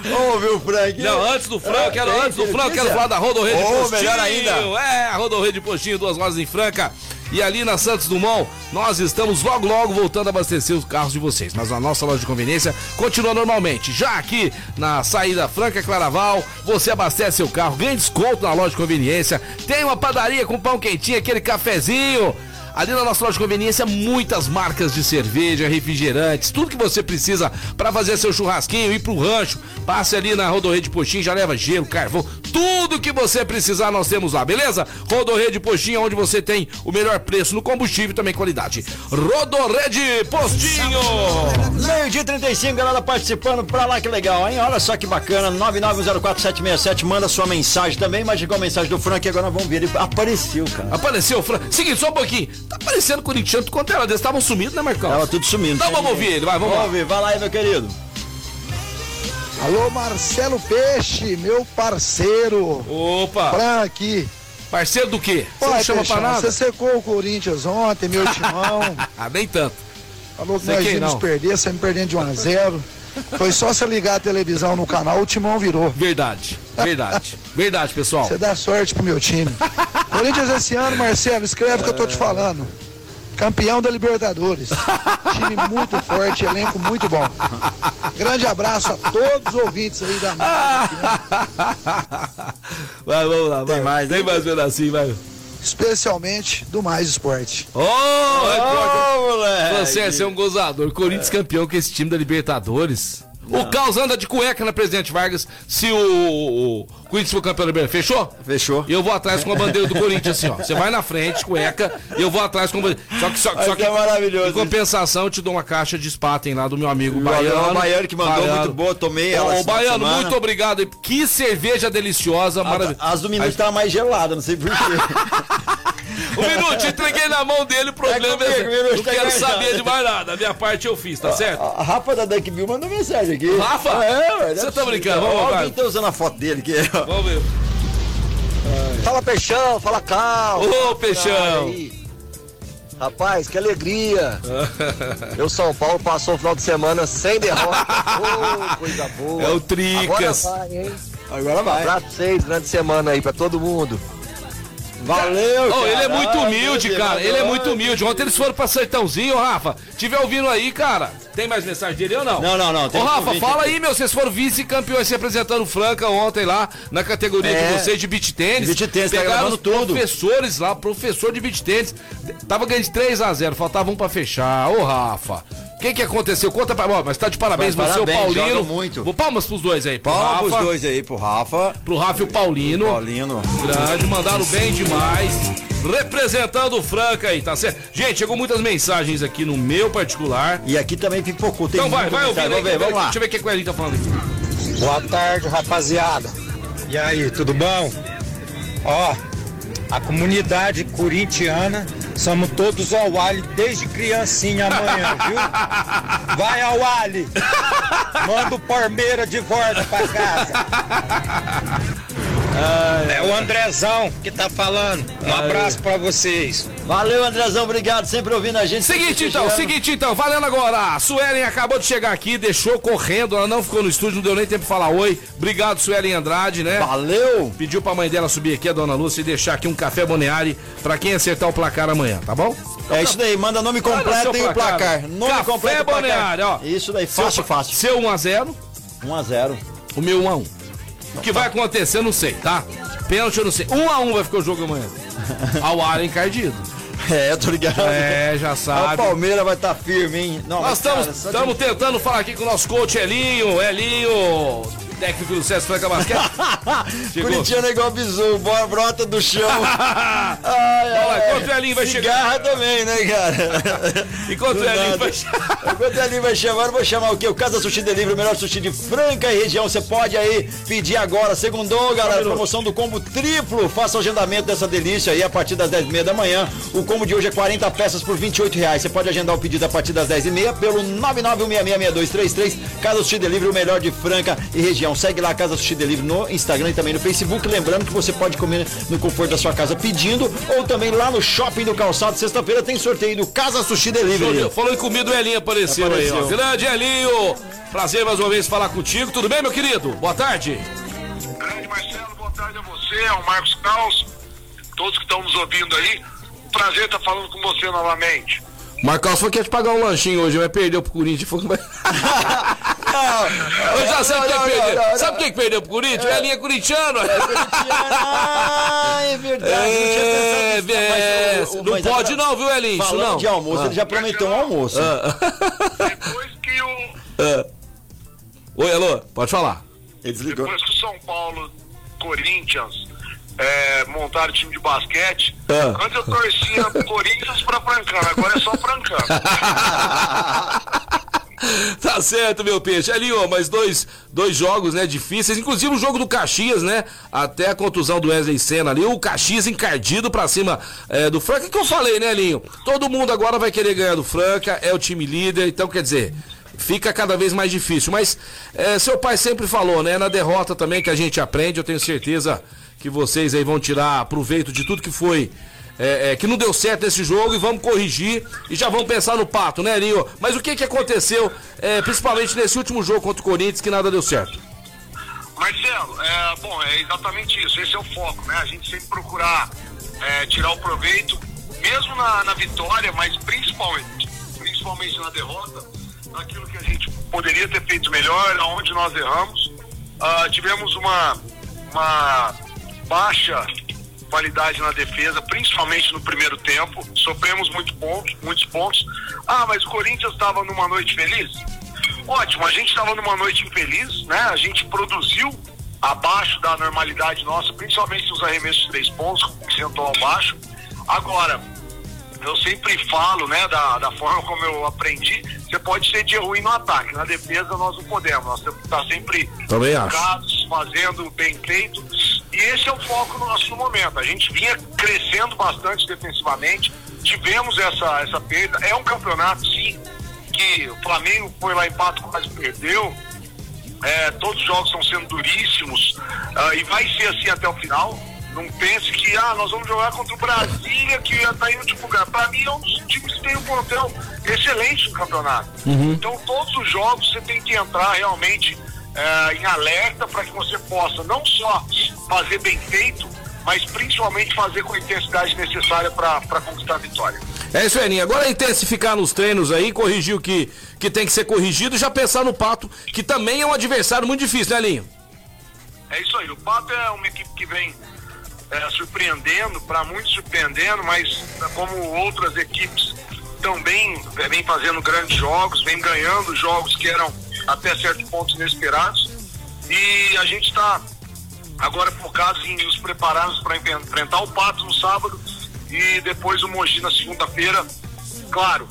Vamos ouvir o Frank. Não, antes do Franco, quero, Tem antes do Franco, quero falar da Rodorreia de Postinho. melhor ainda. É, a Rodorreia de Postinho, duas horas em Franca. E ali na Santos Dumont, nós estamos logo, logo voltando a abastecer os carros de vocês. Mas a nossa loja de conveniência continua normalmente. Já aqui na saída Franca Claraval, você abastece seu carro, ganha desconto na loja de conveniência. Tem uma padaria com pão quentinho, aquele cafezinho. Ali na nossa loja de conveniência, muitas marcas de cerveja, refrigerantes, tudo que você precisa para fazer seu churrasquinho, ir pro rancho. Passe ali na Rodorreia de Postinho, já leva gelo, carvão, tudo que você precisar nós temos lá, beleza? Rodorreia de Postinho, onde você tem o melhor preço no combustível e também qualidade. Rodorreia de Postinho! Meio-dia 35, galera participando pra lá, que legal, hein? Olha só que bacana, 991047767, manda sua mensagem também, mas chegou a mensagem do Frank, agora vamos ver, ele apareceu, cara. Apareceu, Fran. Seguinte, só um pouquinho. Tá aparecendo corintiano quanto era desse. Estavam sumidos, né, Marcão? Tava tudo sumindo. Então vamos ouvir ele, vai, vamos. Vamos ouvir, vai lá aí, meu querido. Alô, Marcelo Peixe, meu parceiro. Opa! Frank. Parceiro do quê? Você não chama pra Peixão, nada? Você secou o Corinthians ontem, meu timão. *laughs* ah, nem tanto. Falou que Sequei, nós íamos não. perder, sempre perdendo de 1 a 0 Foi só você ligar a televisão no canal, o timão virou. Verdade, verdade. *laughs* Verdade, pessoal. Você dá sorte pro meu time. *laughs* Corinthians esse ano, Marcelo, escreve o que eu tô te falando. Campeão da Libertadores. Time muito *laughs* forte, elenco muito bom. Grande abraço a todos os ouvintes aí da *laughs* Vai, vamos lá, vai. Tem mais, Tem mais pedacinho, vai. especialmente do Mais Esporte. Ô, é Ô, moleque. Você, é um gozador. Corinthians campeão com esse time da Libertadores. O Caos anda de cueca na Presidente Vargas se o, o, o Corinthians for campeão da Libertadores. Fechou? Fechou. E eu vou atrás com a bandeira do Corinthians, assim, ó. Você vai na frente, cueca, e eu vou atrás com a bandeira. Só que, só, Vai só que ser maravilhoso em compensação, eu te dou uma caixa de Spaten lá do meu amigo O Baiano. Baiano que mandou muito boa, tomei ela Ô, Baiano, semana. muito obrigado. Que cerveja deliciosa, maravilhosa. As do minuto tá mais gelada, não sei porquê. *laughs* O Minuto, entreguei na mão dele, o problema é, comigo, Minuto, não tá quero saber de mais nada. A minha parte eu fiz, tá certo? A, a Rafa da Duck Bill mandou mensagem aqui. Rafa? É, Você tá brincando? Vamos lá. Alguém tá usando a foto dele aqui. ó. Vamos ver. Fala Peixão, fala Cal. Ô, Peixão. Rapaz, que alegria. *laughs* Meu São Paulo passou o final de semana sem derrota. *laughs* Ô, coisa boa. É o Tricas. Agora vai, hein? Agora vai. Abraço pra vocês, grande semana aí pra todo mundo. Valeu, Ô, ele é muito humilde, cara. Ele é muito humilde. Ontem eles foram pra Sertãozinho, Rafa. Tiver ouvindo aí, cara. Tem mais mensagem dele ou não? Não, não, não, Ô, Rafa, fala aqui. aí, meu. Vocês foram vice-campeões se apresentando Franca ontem lá na categoria É. de vocês de beat tênis. Beach tênis, tá Pegaram os tudo. professores lá, professor de beat tênis. Tava ganhando de 3x0, faltava um pra fechar. Ô, Rafa. O que que aconteceu? Conta pra. Ó, mas tá de parabéns, Mas você, o Paulino. muito. Vou palmas pros dois aí. Pro Palma Rafa, pros dois aí, pro Rafa. Pro Rafa e o Paulino. Paulino. Grande, mandaram bem demais. Representando o Franca aí, tá certo? Gente, chegou muitas mensagens aqui no meu particular. E aqui também pipocou. Tem Então vai, vai ouvindo aí. Vamos ver, vamos lá. Deixa eu ver o que que o Elinho tá falando aqui. Boa tarde, rapaziada. E aí, tudo bom? Ó, a comunidade corintiana, somos todos ao Ali desde criancinha amanhã, viu? Vai ao Ali! Manda o Palmeira de volta pra casa. É o Andrezão que tá falando. Um abraço pra vocês. Valeu, Andrezão. Obrigado. Sempre ouvindo a gente. Seguinte então, seguinte então, valendo agora. A Suelen acabou de chegar aqui, deixou correndo, ela não ficou no estúdio, não deu nem tempo de falar oi. Obrigado, Suelen Andrade, né? Valeu! Pediu pra mãe dela subir aqui, a dona Lúcia, e deixar aqui um café Boneari pra quem acertar o placar amanhã, tá bom? É isso daí, manda nome completo e o placar. Nome Café completo. Boneari, ó. Isso daí, Seu- fácil, fácil. Seu 1x0, 1x0. o meu 1x1. O que vai acontecer, eu não sei, tá? Pênalti, eu não sei. 1x1 vai ficar o jogo amanhã. *laughs* Ao ar encardido. *laughs* É, tô ligado. É, já O sabe. Palmeiras vai estar firme, hein? Não, Nós estamos tentando falar aqui com o nosso coach Elinho, Elinho, técnico do César Franca Basquete. *laughs* Chegou. Corintiano é igual bizu, bora, brota do chão. *laughs* ai, Olha lá, enquanto o Elinho vai Cigarra chegar. também, né, cara? Enquanto o Elinho vai chegar. *laughs* Enquanto o Elinho vai chamar, eu vou chamar o quê? O Casa Sushi Delivery, o melhor sushi de Franca e região. Você pode aí pedir agora. Segundou, galera, promoção do combo triplo. Faça o agendamento dessa delícia aí a partir das 10h30 da manhã. O combo de hoje é 40 peças por 28 reais. Você pode agendar o pedido a partir das 10h30 pelo 991666233. Casa Sushi Delivery, o melhor de Franca e região. Segue lá a Casa Sushi Delivery no Instagram e também no Facebook. Lembrando que você pode comer no conforto da sua casa pedindo ou também lá no Shopping do Calçado. Sexta-feira tem sorteio do Casa Sushi Delivery. Falou em comida, o Elinho apareceu, aí, Apareceu. ó. Grande Elinho! Prazer mais uma vez falar contigo. Tudo bem, meu querido? Boa tarde. Grande Marcelo, boa tarde a você, ao Marcos Caos, todos que estão nos ouvindo aí. Prazer estar falando com você novamente. Marcos foi quer te pagar um lanchinho hoje, vai perder pro Corinthians. *laughs* Foi... Eu já sei não, quem não, perdeu. não, não, Sabe quem que perdeu pro Corinthians? O Elinho é corintiano. Ah, é verdade. não É, nisso, é, mas o- o- não mas pode agora- não, viu, Elinho? Isso Falando não. de almoço, Ah. ele já prometeu um almoço. Depois que o, Ah. Oi, alô, pode falar. Ele desligou. depois que o São Paulo, Corinthians, é, montaram time de basquete, Ah. antes eu torcia Corinthians pra Francana, agora é só Francana. *laughs* *laughs* Tá certo, meu peixe. Ali, ó, mais dois, dois jogos, né, difíceis. Inclusive o jogo do Caxias, né? Até a contusão do Wesley Senna ali. O Caxias encardido pra cima é, do Franca. O que eu falei, né, Linho? Todo mundo agora vai querer ganhar do Franca. É o time líder. Então, quer dizer, fica cada vez mais difícil. Mas é, seu pai sempre falou, né? Na derrota também que a gente aprende. Eu tenho certeza que vocês aí vão tirar proveito de tudo que foi é, é, que não deu certo nesse jogo e vamos corrigir e já vamos pensar no pato, né, Linho? Mas o que que aconteceu, é, principalmente nesse último jogo contra o Corinthians, que nada deu certo? Marcelo, é, bom, é exatamente isso, esse é o foco, né? A gente sempre procurar é, tirar o proveito mesmo na, na vitória, mas principalmente, principalmente na derrota, aquilo que a gente poderia ter feito melhor, aonde nós erramos. Ah, tivemos uma, uma baixa qualidade na defesa, principalmente no primeiro tempo. Sofremos muito pontos, muitos pontos. Ah, mas o Corinthians estava numa noite feliz? Ótimo, a gente estava numa noite infeliz, né? A gente produziu abaixo da normalidade nossa, principalmente nos arremessos de três pontos, que sentou abaixo. Agora, eu sempre falo, né, da, da forma como eu aprendi, você pode ser dia ruim no ataque, na defesa nós não podemos, nós temos que estar sempre Também acho. Fazendo bem feito, e esse é o foco nosso no momento, a gente vinha crescendo bastante defensivamente, tivemos essa, essa perda, é um campeonato sim, que o Flamengo foi lá em Pato, quase perdeu, é, todos os jogos estão sendo duríssimos ah, e vai ser assim até o final. Não pense que ah, nós vamos jogar contra o Brasília, que já está em último lugar. Para mim é um dos times que tem um plantel excelente no campeonato. Uhum. Então todos os jogos você tem que entrar realmente eh, em alerta para que você possa não só fazer bem feito, mas principalmente fazer com a intensidade necessária para conquistar a vitória. É isso aí, Aninha. Agora intensificar nos treinos aí, corrigir o que, que tem que ser corrigido e já pensar no Pato, que também é um adversário muito difícil, né, Linho? É isso aí. O Pato é uma equipe que vem é, surpreendendo, para muitos surpreendendo, mas é, como outras equipes também vem fazendo grandes jogos, vem ganhando jogos que eram até certos pontos inesperados. E a gente está agora focado em nos prepararmos para enfrentar o Pato no sábado e depois o Mogi na segunda-feira. Claro,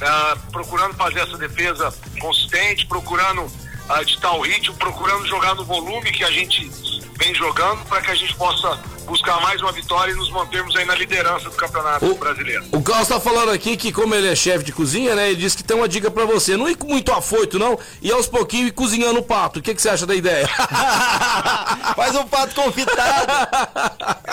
é, procurando fazer essa defesa consistente, procurando ah, ditar o ritmo, procurando jogar no volume que a gente vem jogando para que a gente possa buscar mais uma vitória e nos mantermos aí na liderança do Campeonato Brasileiro. O Carlos tá falando aqui que, como ele é chefe de cozinha, né? Ele disse que tem uma dica pra você. Não ir com muito afoito, não, e aos pouquinhos ir cozinhando o pato. O que, que você acha da ideia? *laughs* Faz um pato confitado.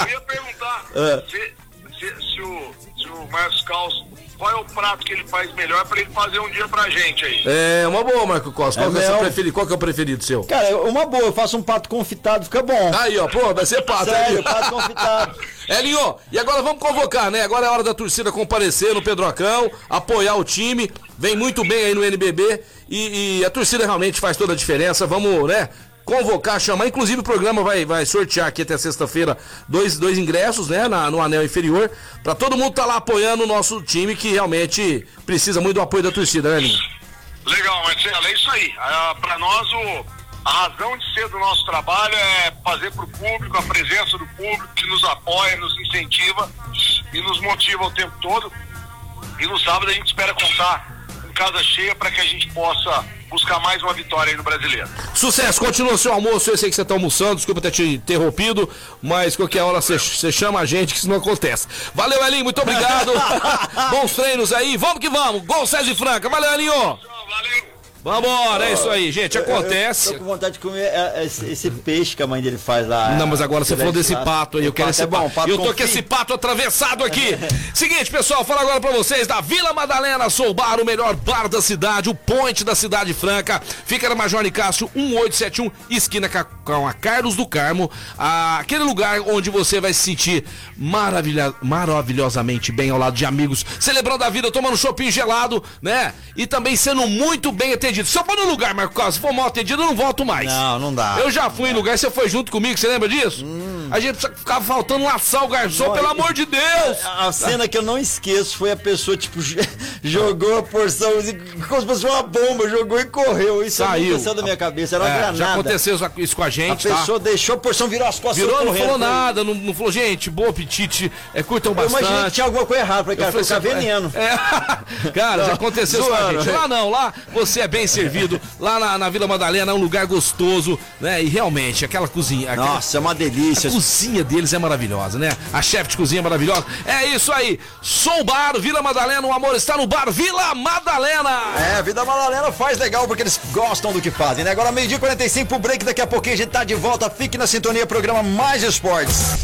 Eu ia perguntar É. se, se- se o, se o Marcos Caos, qual é o prato que ele faz melhor para ele fazer um dia pra gente aí? É uma boa, Marco Costa. Qual, É que é o seu mel. preferido? Qual que é o preferido seu? Cara, uma boa, eu faço um pato confitado, fica bom. Aí, ó, pô, vai ser pato. Sério, aí. pato confitado. *laughs* Elinho, e agora vamos convocar, né? Agora é hora da torcida comparecer no Pedrocão, apoiar o time. Vem muito bem aí no NBB e, e a torcida realmente faz toda a diferença. Vamos, né? Convocar, chamar. Inclusive o programa vai, vai sortear aqui até sexta-feira dois, dois ingressos, né? na- no anel inferior. Pra todo mundo tá lá apoiando o nosso time que realmente precisa muito do apoio da torcida, né, Elinho? Legal, Marcelo, é isso aí. Ah, para nós, o, a razão de ser do nosso trabalho é fazer para o público, a presença do público que nos apoia, nos incentiva e nos motiva o tempo todo. E no sábado a gente espera contar casa cheia para que a gente possa buscar mais uma vitória aí no brasileiro. Sucesso, continua o seu almoço. Eu sei que você tá almoçando, desculpa ter te interrompido, mas qualquer hora você- você chama a gente que isso não acontece. Valeu, Elinho, muito obrigado. *laughs* Bons treinos aí, vamos que vamos. Gol César e Franca, valeu, Elinho. Vambora, é isso aí, gente, acontece. Eu, eu tô com vontade de comer é, esse, esse peixe que a mãe dele faz lá. Não, mas agora você falou é desse pato aí, eu quero esse é bom, pato. pato Eu tô com esse pato atravessado aqui. *laughs* Seguinte, pessoal, fala agora pra vocês da Vila Madalena, Sou Bar, o melhor bar da cidade, o point da Cidade Franca. Fica na Major Nicásio 1871, esquina com a Carlos do Carmo. Ah, aquele lugar onde você vai se sentir maravilha, maravilhosamente bem ao lado de amigos, celebrando a vida, tomando shopping gelado, né? E também sendo muito bem atendido. Se eu for no lugar, Marco Carlos, se for mal atendido, eu não volto mais. Não, não dá. Eu já fui em lugar, você foi junto comigo, você lembra disso? A gente ficava faltando laçar o garçom, pelo amor de Deus! A cena que eu não esqueço foi a pessoa, tipo, *laughs* jogou a porção assim, como se fosse uma bomba, jogou e correu. Isso Saiu. nunca saiu da minha cabeça, era uma É, granada. já aconteceu isso com a A gente, tá? pessoa deixou a porção, virou as costas Virou, não correndo. falou nada, não, não falou, gente, bom apetite, é, curtam Eu imaginei que bastante. tinha alguma coisa errada, falei, cara, Eu falei, colocar "Você- veneno. É. *laughs* Cara, já aconteceu *laughs* isso com a gente. Lá não, lá você é bem servido. Lá na, na Vila Madalena é um lugar gostoso, né? E realmente, aquela cozinha. aquela- Nossa, é uma delícia. A cozinha deles é maravilhosa, né? A chefe de cozinha é maravilhosa. É isso aí. Sou o bar, Vila Madalena, o amor está no bar Vila Madalena. É, a Vida Madalena faz legal porque eles gostam do que fazem, né? Agora meio-dia e 45 pro break, daqui a pouquinho a gente tá de volta. Fique na sintonia, programa Mais Esportes.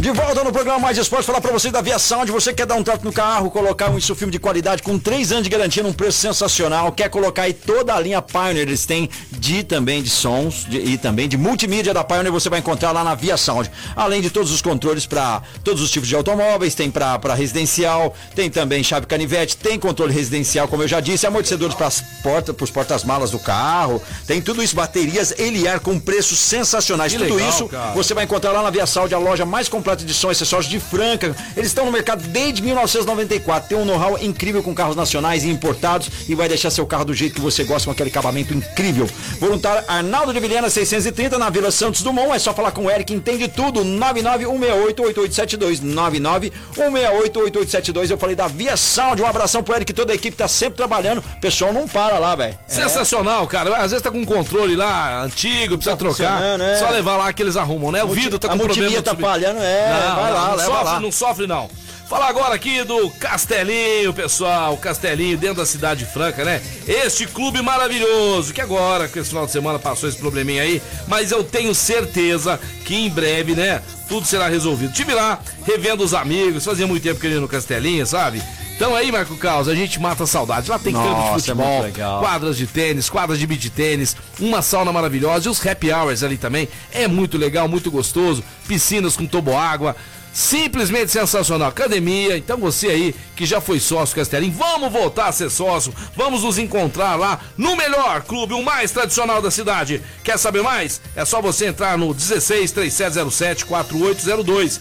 De volta no programa Mais Esporte, falar pra vocês da Via Sound. Você quer dar um trato no carro, colocar um filme de qualidade com 3 anos de garantia num preço sensacional. Quer colocar aí toda a linha Pioneer, eles têm de também de sons de- e também de multimídia da Pioneer, você vai encontrar lá na Via Sound. Além de todos os controles para todos os tipos de automóveis, tem para residencial, tem também chave canivete, tem controle residencial, como eu já disse, amortecedores para as portas, para os portas-malas do carro, tem tudo isso, baterias Eliar com preços sensacionais. Que tudo legal, isso cara. você vai encontrar lá na Via Saúde, a loja mais completa de som e acessórios de Franca. Eles estão no mercado desde 1994. Tem um know-how incrível com carros nacionais e importados e vai deixar seu carro do jeito que você gosta, com aquele acabamento incrível. Voluntário Arnaldo de Vilhena 630 na Vila Santos Dumont. É só falar com o Eric, entende tudo. 991688872. 991688872. Eu falei da Via Sound. Um abração pro Eric, toda a equipe tá sempre trabalhando. O pessoal não para lá, velho. Sensacional, cara. Às vezes tá com um controle lá antigo, precisa trocar. funcionando, é. Só levar lá que eles arrumam, né? O vidro tá a com problema. multimídia de tá falhando, é, Não, vai lá, não, não leva sofre, lá. não sofre não. Falar agora aqui do Castelinho, pessoal. Castelinho dentro da cidade franca, né? Este clube maravilhoso, que agora, que esse final de semana passou esse probleminha aí, mas eu tenho certeza que em breve, né? Tudo será resolvido. Tive lá, revendo os amigos, fazia muito tempo que eu ia no Castelinho, sabe? Então aí, Marco Caos, a gente mata a saudade. Lá tem campo de é futebol, legal. quadras de tênis, quadras de beach tênis, uma sauna maravilhosa e os happy hours ali também. É muito legal, muito gostoso. Piscinas com toboágua. Simplesmente sensacional. Academia. Então você aí que já foi sócio Castelinho, vamos voltar a ser sócio. Vamos nos encontrar lá no melhor clube, o mais tradicional da cidade. Quer saber mais? É só você entrar no 16 3707 4802.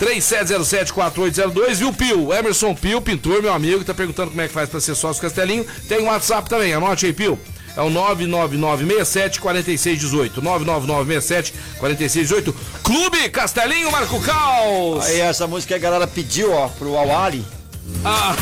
3707-4802, viu, Pio? Emerson Pio, pintor, meu amigo, tá perguntando como é que faz pra ser sócio Castelinho. Tem um WhatsApp também, anote aí, Pio. É o 99967-4618. 99967-4618. Clube Castelinho Marco Caos. Aí essa música que a galera pediu, ó, pro Awali. Ah. *laughs*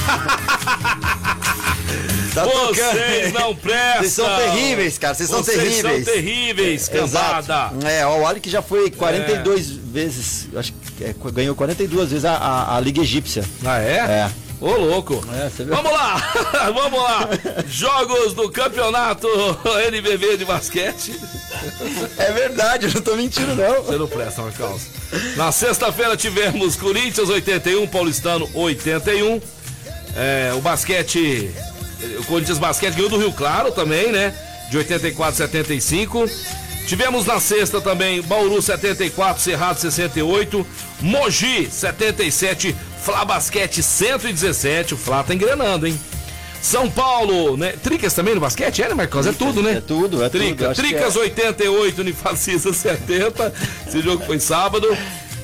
Tá Vocês não prestam. Vocês são terríveis, cara. Vocês são Vocês terríveis. são terríveis, É, exato. cambada. É, o Awali que já foi 42 vezes, acho que é, ganhou 42 vezes a, a, a Liga Egípcia. Ah, é? É. Ô, louco. Vamos lá, *laughs* vamos lá. Jogos do campeonato *laughs* NBB de basquete. É verdade, eu não tô mentindo, não. Você não presta, Marcos. Na sexta-feira tivemos Corinthians 81, Paulistano 81. É, o basquete. O Corinthians Basquete ganhou do Rio Claro também, né? De 84 a 75. Tivemos na sexta também Bauru 74, Cerrado 68, Mogi 77, Flá Basquete 117. O Flá tá engrenando, hein? São Paulo, né? Tricas também no basquete, é, né, Marcos? É tudo, né? É tudo, é tudo. Trica, que Tricas é. 88, Unifacisa 70. Esse jogo foi sábado.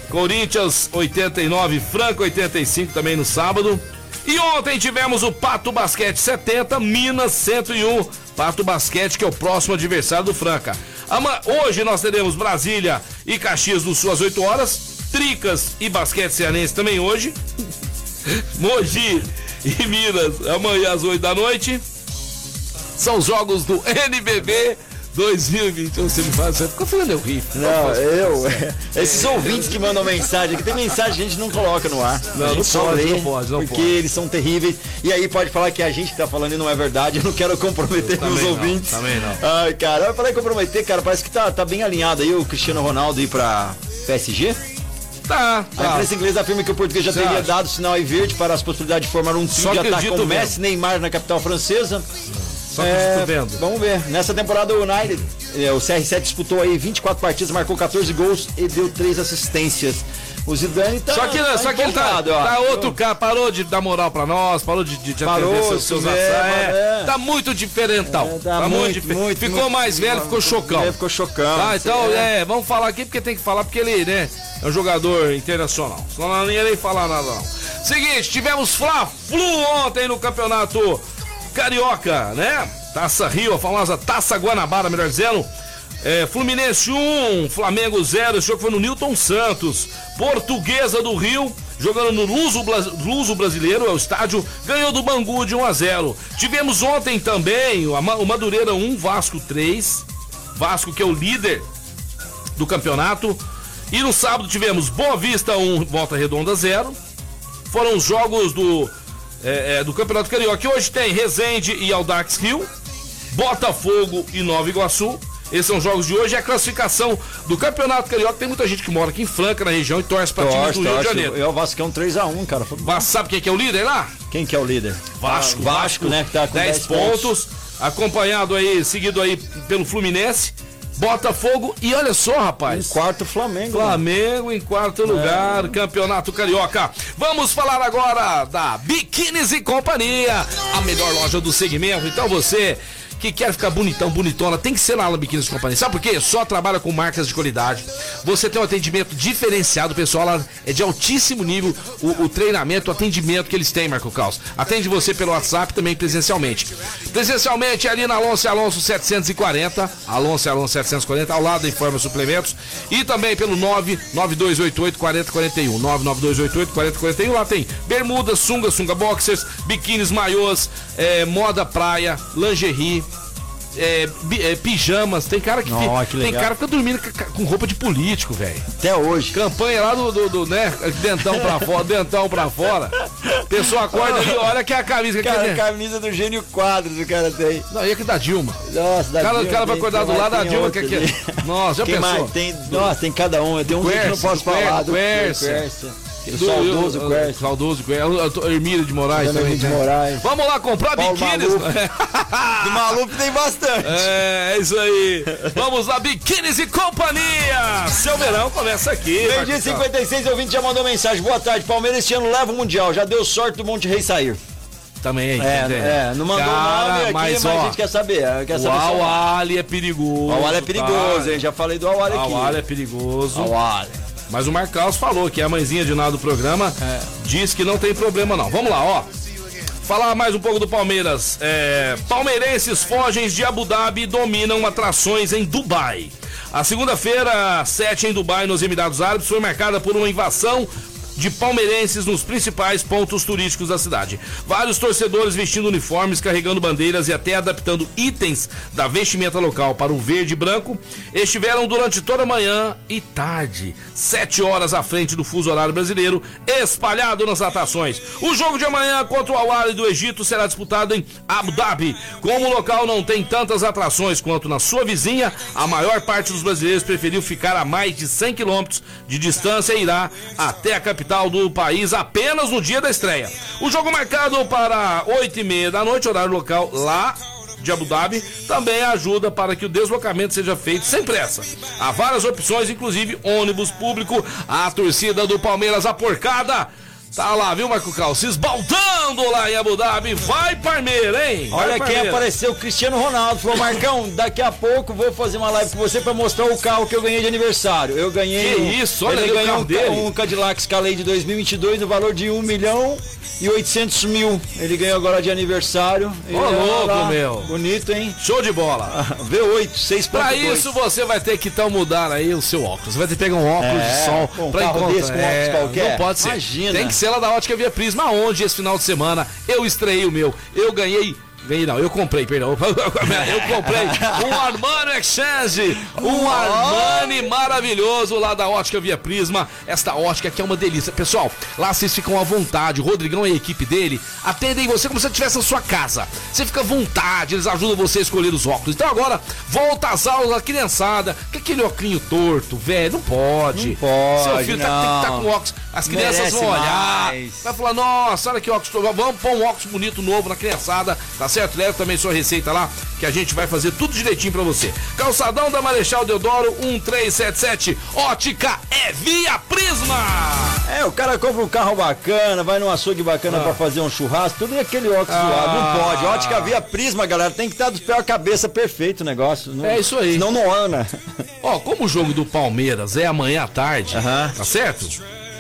Corinthians 89, Franco 85 também no sábado. E ontem tivemos o Pato Basquete 70, Minas 101. Pato Basquete, que é o próximo adversário do Franca. Hoje nós teremos Brasília e Caxias do Sul às 8 horas. Tricas e Basquete Cearense também hoje. *laughs* Mogi e Minas amanhã às 8 da noite. São os jogos do NBB 2021. Você me faz, você ficou falando eu ri. Não, eu. *laughs* Esses ouvintes que mandam mensagem, que tem mensagem que a gente não coloca no ar. Não, a gente não só pode, lê, não pode, não porque pode. eles são terríveis. E aí pode falar que a gente que tá falando e não é verdade. Eu não quero comprometer meus não, ouvintes. também não. Ai, cara, eu falei comprometer, cara. Parece que tá, tá bem alinhado aí o Cristiano Ronaldo ir pra PSG. Tá, A tá. imprensa inglesa afirma que o português já Você teria acha? dado sinal aí verde para as possibilidades de formar um time de ataque com. Messi, Neymar na capital francesa. Só acredito vendo. Vamos ver. Nessa temporada o United, é, o CR7 disputou aí 24 partidas, marcou 14 gols e deu 3 assistências. O Zidane tá Só que, tá só que ele tá, ó. tá outro cara, parou de dar moral pra nós, parou de, de, de Parou, atender seus, seus é, É, é. Tá muito diferentão. É, tá tá muito, muito, difer- muito, Ficou muito. mais velho, ficou chocão. É, ficou chocão. Tá, então, É. é, vamos falar aqui porque tem que falar, porque ele, né, é um jogador internacional. Senão não ia nem falar nada, não. Seguinte, tivemos Fla-Flu ontem no campeonato Carioca, né? Taça Rio, a famosa Taça Guanabara, melhor dizendo. É, Fluminense 1, Flamengo 0, esse jogo foi no Newton Santos. Portuguesa do Rio, jogando no Luso, Luso Brasileiro, é o estádio, ganhou do Bangu de 1 a 0. Tivemos ontem também o Madureira 1, Vasco 3. Vasco que é o líder do campeonato. E no sábado tivemos Boa Vista 1, Volta Redonda 0. Foram os jogos do, é, é, do Campeonato Carioca. Hoje tem Resende e Aldax Rio, Botafogo e Nova Iguaçu, Esses são os jogos de hoje e a classificação do Campeonato Carioca. Tem muita gente que mora aqui em Franca, na região, e torce pra times Torce, do Rio de. Janeiro. É o Vascão 3x1, cara. Mas sabe quem que é o líder lá? Quem que é o líder? Vasco. Ah, Vasco, né? Que tá com 10 10 pontos, acompanhado aí, seguido aí pelo Fluminense, Botafogo e olha só, rapaz. Em quarto Flamengo. né? Flamengo em quarto lugar, Campeonato Carioca. Vamos falar agora da Biquínis e Companhia, a melhor loja do segmento. Então você que quer ficar bonitão, bonitona, tem que ser na Biquínis e Companhia. Sabe por quê? Só trabalha com marcas de qualidade. Você tem um atendimento diferenciado, pessoal lá é de altíssimo nível. O, o treinamento, o atendimento que eles têm, Marco Caos. Atende você pelo WhatsApp também presencialmente. Presencialmente ali na Alonso Alonso 740, Alonso Alonso 740, ao lado da Informa Suplementos. E também pelo 99288 4041. 99288 4041. Lá tem bermudas, sunga, sunga boxers, biquínis, maiôs, é, moda praia, lingerie. é, é, pijamas, tem cara que, Ó, que tem cara que tá dormindo com- roupa de político, velho. Até hoje. Campanha lá do, do, do, né, dentão pra fora, *laughs* dentão pra fora. Pessoa acorda e olha que é a camisa que Cara, é. a camisa do Gênio Quadros o cara tem. Não, e aqui da Dilma. Nossa, da O cara, o Dilma cara vai acordar do lado da Dilma, que, que... ali. Nossa, já Quem pensou? mais? Tem, nossa, tem cada um. Tem um que eu não posso falar. Do Quercia. Do- saudoso Quercia. Saudoso Quercia. Hermília de Moraes também. Hermília de tem. Moraes. Vamos lá comprar Paulo biquínis. Do *laughs* maluco tem bastante. É, é isso aí. Vamos lá, biquínis e companhia. Seu verão começa aqui. Meio dia Marcos. 56, ouvinte já mandou mensagem. Boa tarde, Palmeiras este ano leva o Mundial. Já deu sorte do Monte Rei sair. Também, É, é, não mandou Cara, nome aqui, mas, mas, a ó, gente quer saber. Quer O saber Awali é perigoso. O Awali é perigoso, tá? hein? Já falei do Awali aqui. Awali é perigoso. Awali. Mas o Marcos falou que a mãezinha de nada do programa É. diz que não tem problema não. Vamos lá, ó. Falar mais um pouco do Palmeiras. É, palmeirenses fogem de Abu Dhabi e dominam atrações em Dubai. A segunda-feira, 7 em Dubai, nos Emirados Árabes, foi marcada por uma invasão de palmeirenses nos principais pontos turísticos da cidade. Vários torcedores vestindo uniformes, carregando bandeiras e até adaptando itens da vestimenta local para o verde e branco estiveram durante toda a manhã e tarde, sete horas à frente do fuso horário brasileiro, espalhado nas atrações. O jogo de amanhã contra o Al-Ahly do Egito será disputado em Abu Dhabi. Como o local não tem tantas atrações quanto na sua vizinha, a maior parte dos brasileiros preferiu ficar a mais de 100 quilômetros de distância e irá até a capital do país apenas no dia da estreia. O jogo marcado para 8 e meia da noite, horário local lá de Abu Dhabi, também ajuda para que o deslocamento seja feito sem pressa. Há várias opções, inclusive ônibus público, a torcida do Palmeiras, a porcada. Tá lá, viu, Marco Cal? Se esbaldando lá em Abu Dhabi. Vai, Parmeira, hein? Vai, Olha quem apareceu, o Cristiano Ronaldo. Falou, Marcão, daqui a pouco vou fazer uma live com você pra mostrar o carro que eu ganhei de aniversário. Eu ganhei. Que um- isso, olha ele ganhou um, dele. um Cadillac Escalade 2022 no valor de 1 milhão e 800 mil. Ele ganhou agora de aniversário. Ô, Ele, louco, lá, meu. Bonito, hein? Show de bola. *laughs* V8, 6.2. Pra isso você vai ter que então mudar aí o seu óculos. Você vai ter que pegar um óculos É, de sol um pra carro encontrar. desse com óculos qualquer? Não pode ser. Imagina. Tem que ser lá da Ótica Via Prisma, onde esse final de semana eu estreiei o meu. Eu ganhei. Ganhei não, eu comprei, perdão. *laughs* Eu comprei um Armani Exchange, um Armani maravilhoso lá da Ótica Via Prisma. Esta ótica que é uma delícia. Pessoal, lá vocês ficam à vontade. O Rodrigão e a equipe dele atendem você como se estivesse na sua casa. Você fica à vontade, eles ajudam você a escolher os óculos. Então agora, volta às aulas, criançada. Com aquele óculos torto, velho, não pode. Não pode, Seu filho tá- tem que estar não. com óculos. As crianças Merece vão olhar. mais. Vai falar, nossa, olha que óculos. Vamos pôr um óculos bonito novo na criançada. Tá certo? Leva também sua receita lá, que a gente vai fazer tudo direitinho pra você. Calçadão da Marechal Deodoro 1377. Ótica é via Prisma. É, o cara compra um carro bacana, vai num açougue bacana Ah. pra fazer um churrasco, tudo e aquele óculos Ah. zoado. Não pode. Ótica via prisma, galera. Tem que estar dos pés à cabeça perfeito o negócio. Não- É isso aí. Senão não anda. Ó, como o jogo do Palmeiras é amanhã à tarde, tá certo?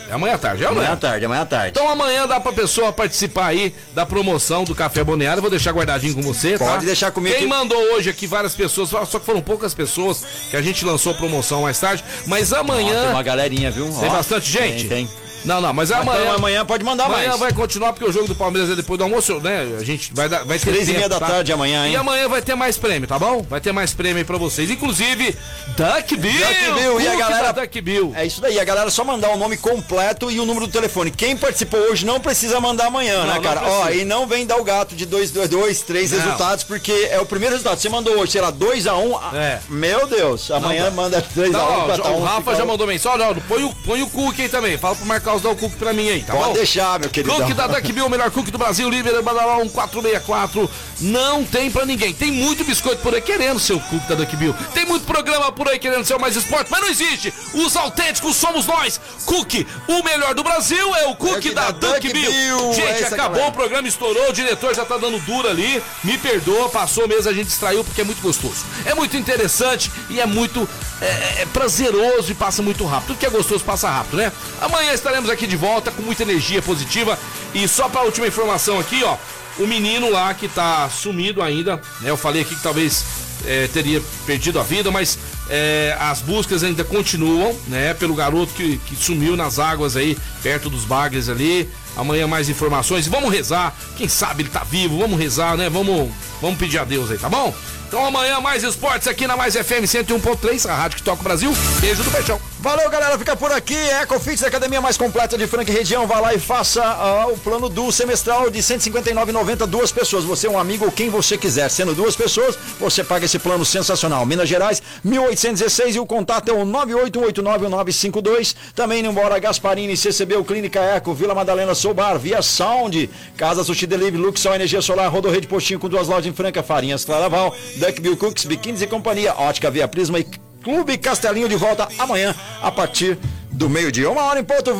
É amanhã à tarde, é amanhã. Amanhã à tarde, amanhã à tarde. Então amanhã dá pra pessoa participar aí da promoção do Café Boneário. Vou deixar guardadinho com você, tá? Pode deixar comigo Quem que- mandou hoje aqui várias pessoas, só que foram poucas pessoas que a gente lançou a promoção mais tarde. Mas amanhã. Ó, tem uma galerinha, viu? Tem Ó, bastante gente? Tem, tem. Não, não, mas Então, amanhã. amanhã pode mandar amanhã mais. vai continuar porque o jogo do Palmeiras é depois do almoço, né? A gente vai, dar, vai ter Três e meia da tá? tarde amanhã, hein? E amanhã vai ter mais prêmio, tá bom? Vai ter mais prêmio aí pra vocês. Inclusive, Duck Bill! Duck Bill, e a Cookie galera- Duck Bill. É isso daí, a galera só mandar o nome completo e o número do telefone. Quem participou hoje não precisa mandar amanhã, Não, né, cara? Ó, e não vem dar o gato de dois, dois, dois três Não. resultados, porque é o primeiro resultado. Você mandou hoje, sei lá, 2x1. Um, É. Meu Deus, amanhã Não, manda 3x1, Tá, ó, 4x1. o Rafa já mandou mensagem, ó, põe o, põe o cookie aí também. Fala pro Dar o cookie pra mim aí, tá Pode bom? deixar, meu querido. Cookie da Duck Bill, o melhor cookie do Brasil, líder Badalão 464. Não tem pra ninguém. Tem muito biscoito por aí querendo ser o cookie da Duck Bill. Tem muito programa por aí querendo ser o mais esporte, mas não existe. Os autênticos somos nós. Cookie, o melhor do Brasil é o cookie da, Duck, Bill. é Gente, acabou galera. o programa, estourou, o diretor já tá dando duro ali. Me perdoa, passou mesmo, a gente distraiu porque é muito gostoso. É muito interessante e é muito é, é prazeroso e passa muito rápido. Tudo que é gostoso passa rápido, né? Amanhã estaremos aqui de volta com muita energia positiva. E só pra última informação aqui, ó. O menino lá que tá sumido ainda, né? Eu falei aqui que talvez é, teria perdido a vida, mas é, as buscas ainda continuam, né? Pelo garoto que, que sumiu nas águas aí, perto dos bagres ali. Amanhã mais informações. Vamos rezar. Quem sabe ele tá vivo. Vamos rezar, né? Vamos, vamos pedir a Deus aí, tá bom? Então amanhã mais esportes aqui na Mais FM 101.3, a rádio que toca o Brasil. Beijo do Peixão. Valeu, galera. Fica por aqui. Ecofix, a academia mais completa de Franca e região. Vá lá e faça ah, o plano do semestral de R$ 159,90 duas pessoas. Você é um amigo ou quem você quiser. Sendo duas pessoas, você paga esse plano sensacional. Minas Gerais, 1816 e o contato é o 981891952. Também no Embora Gasparini, CCB, o Clínica Eco, Vila Madalena Soubar, Via Sound, Casa Sushi Delivery, Luxol Energia Solar, Rodorrede Postinho com duas lojas em Franca, Farinhas Claraval, Duckbill Cooks, Biquínis e Companhia, Ótica Via Prisma e Clube Castelinho de volta amanhã a partir do meio-dia. Uma hora em ponto.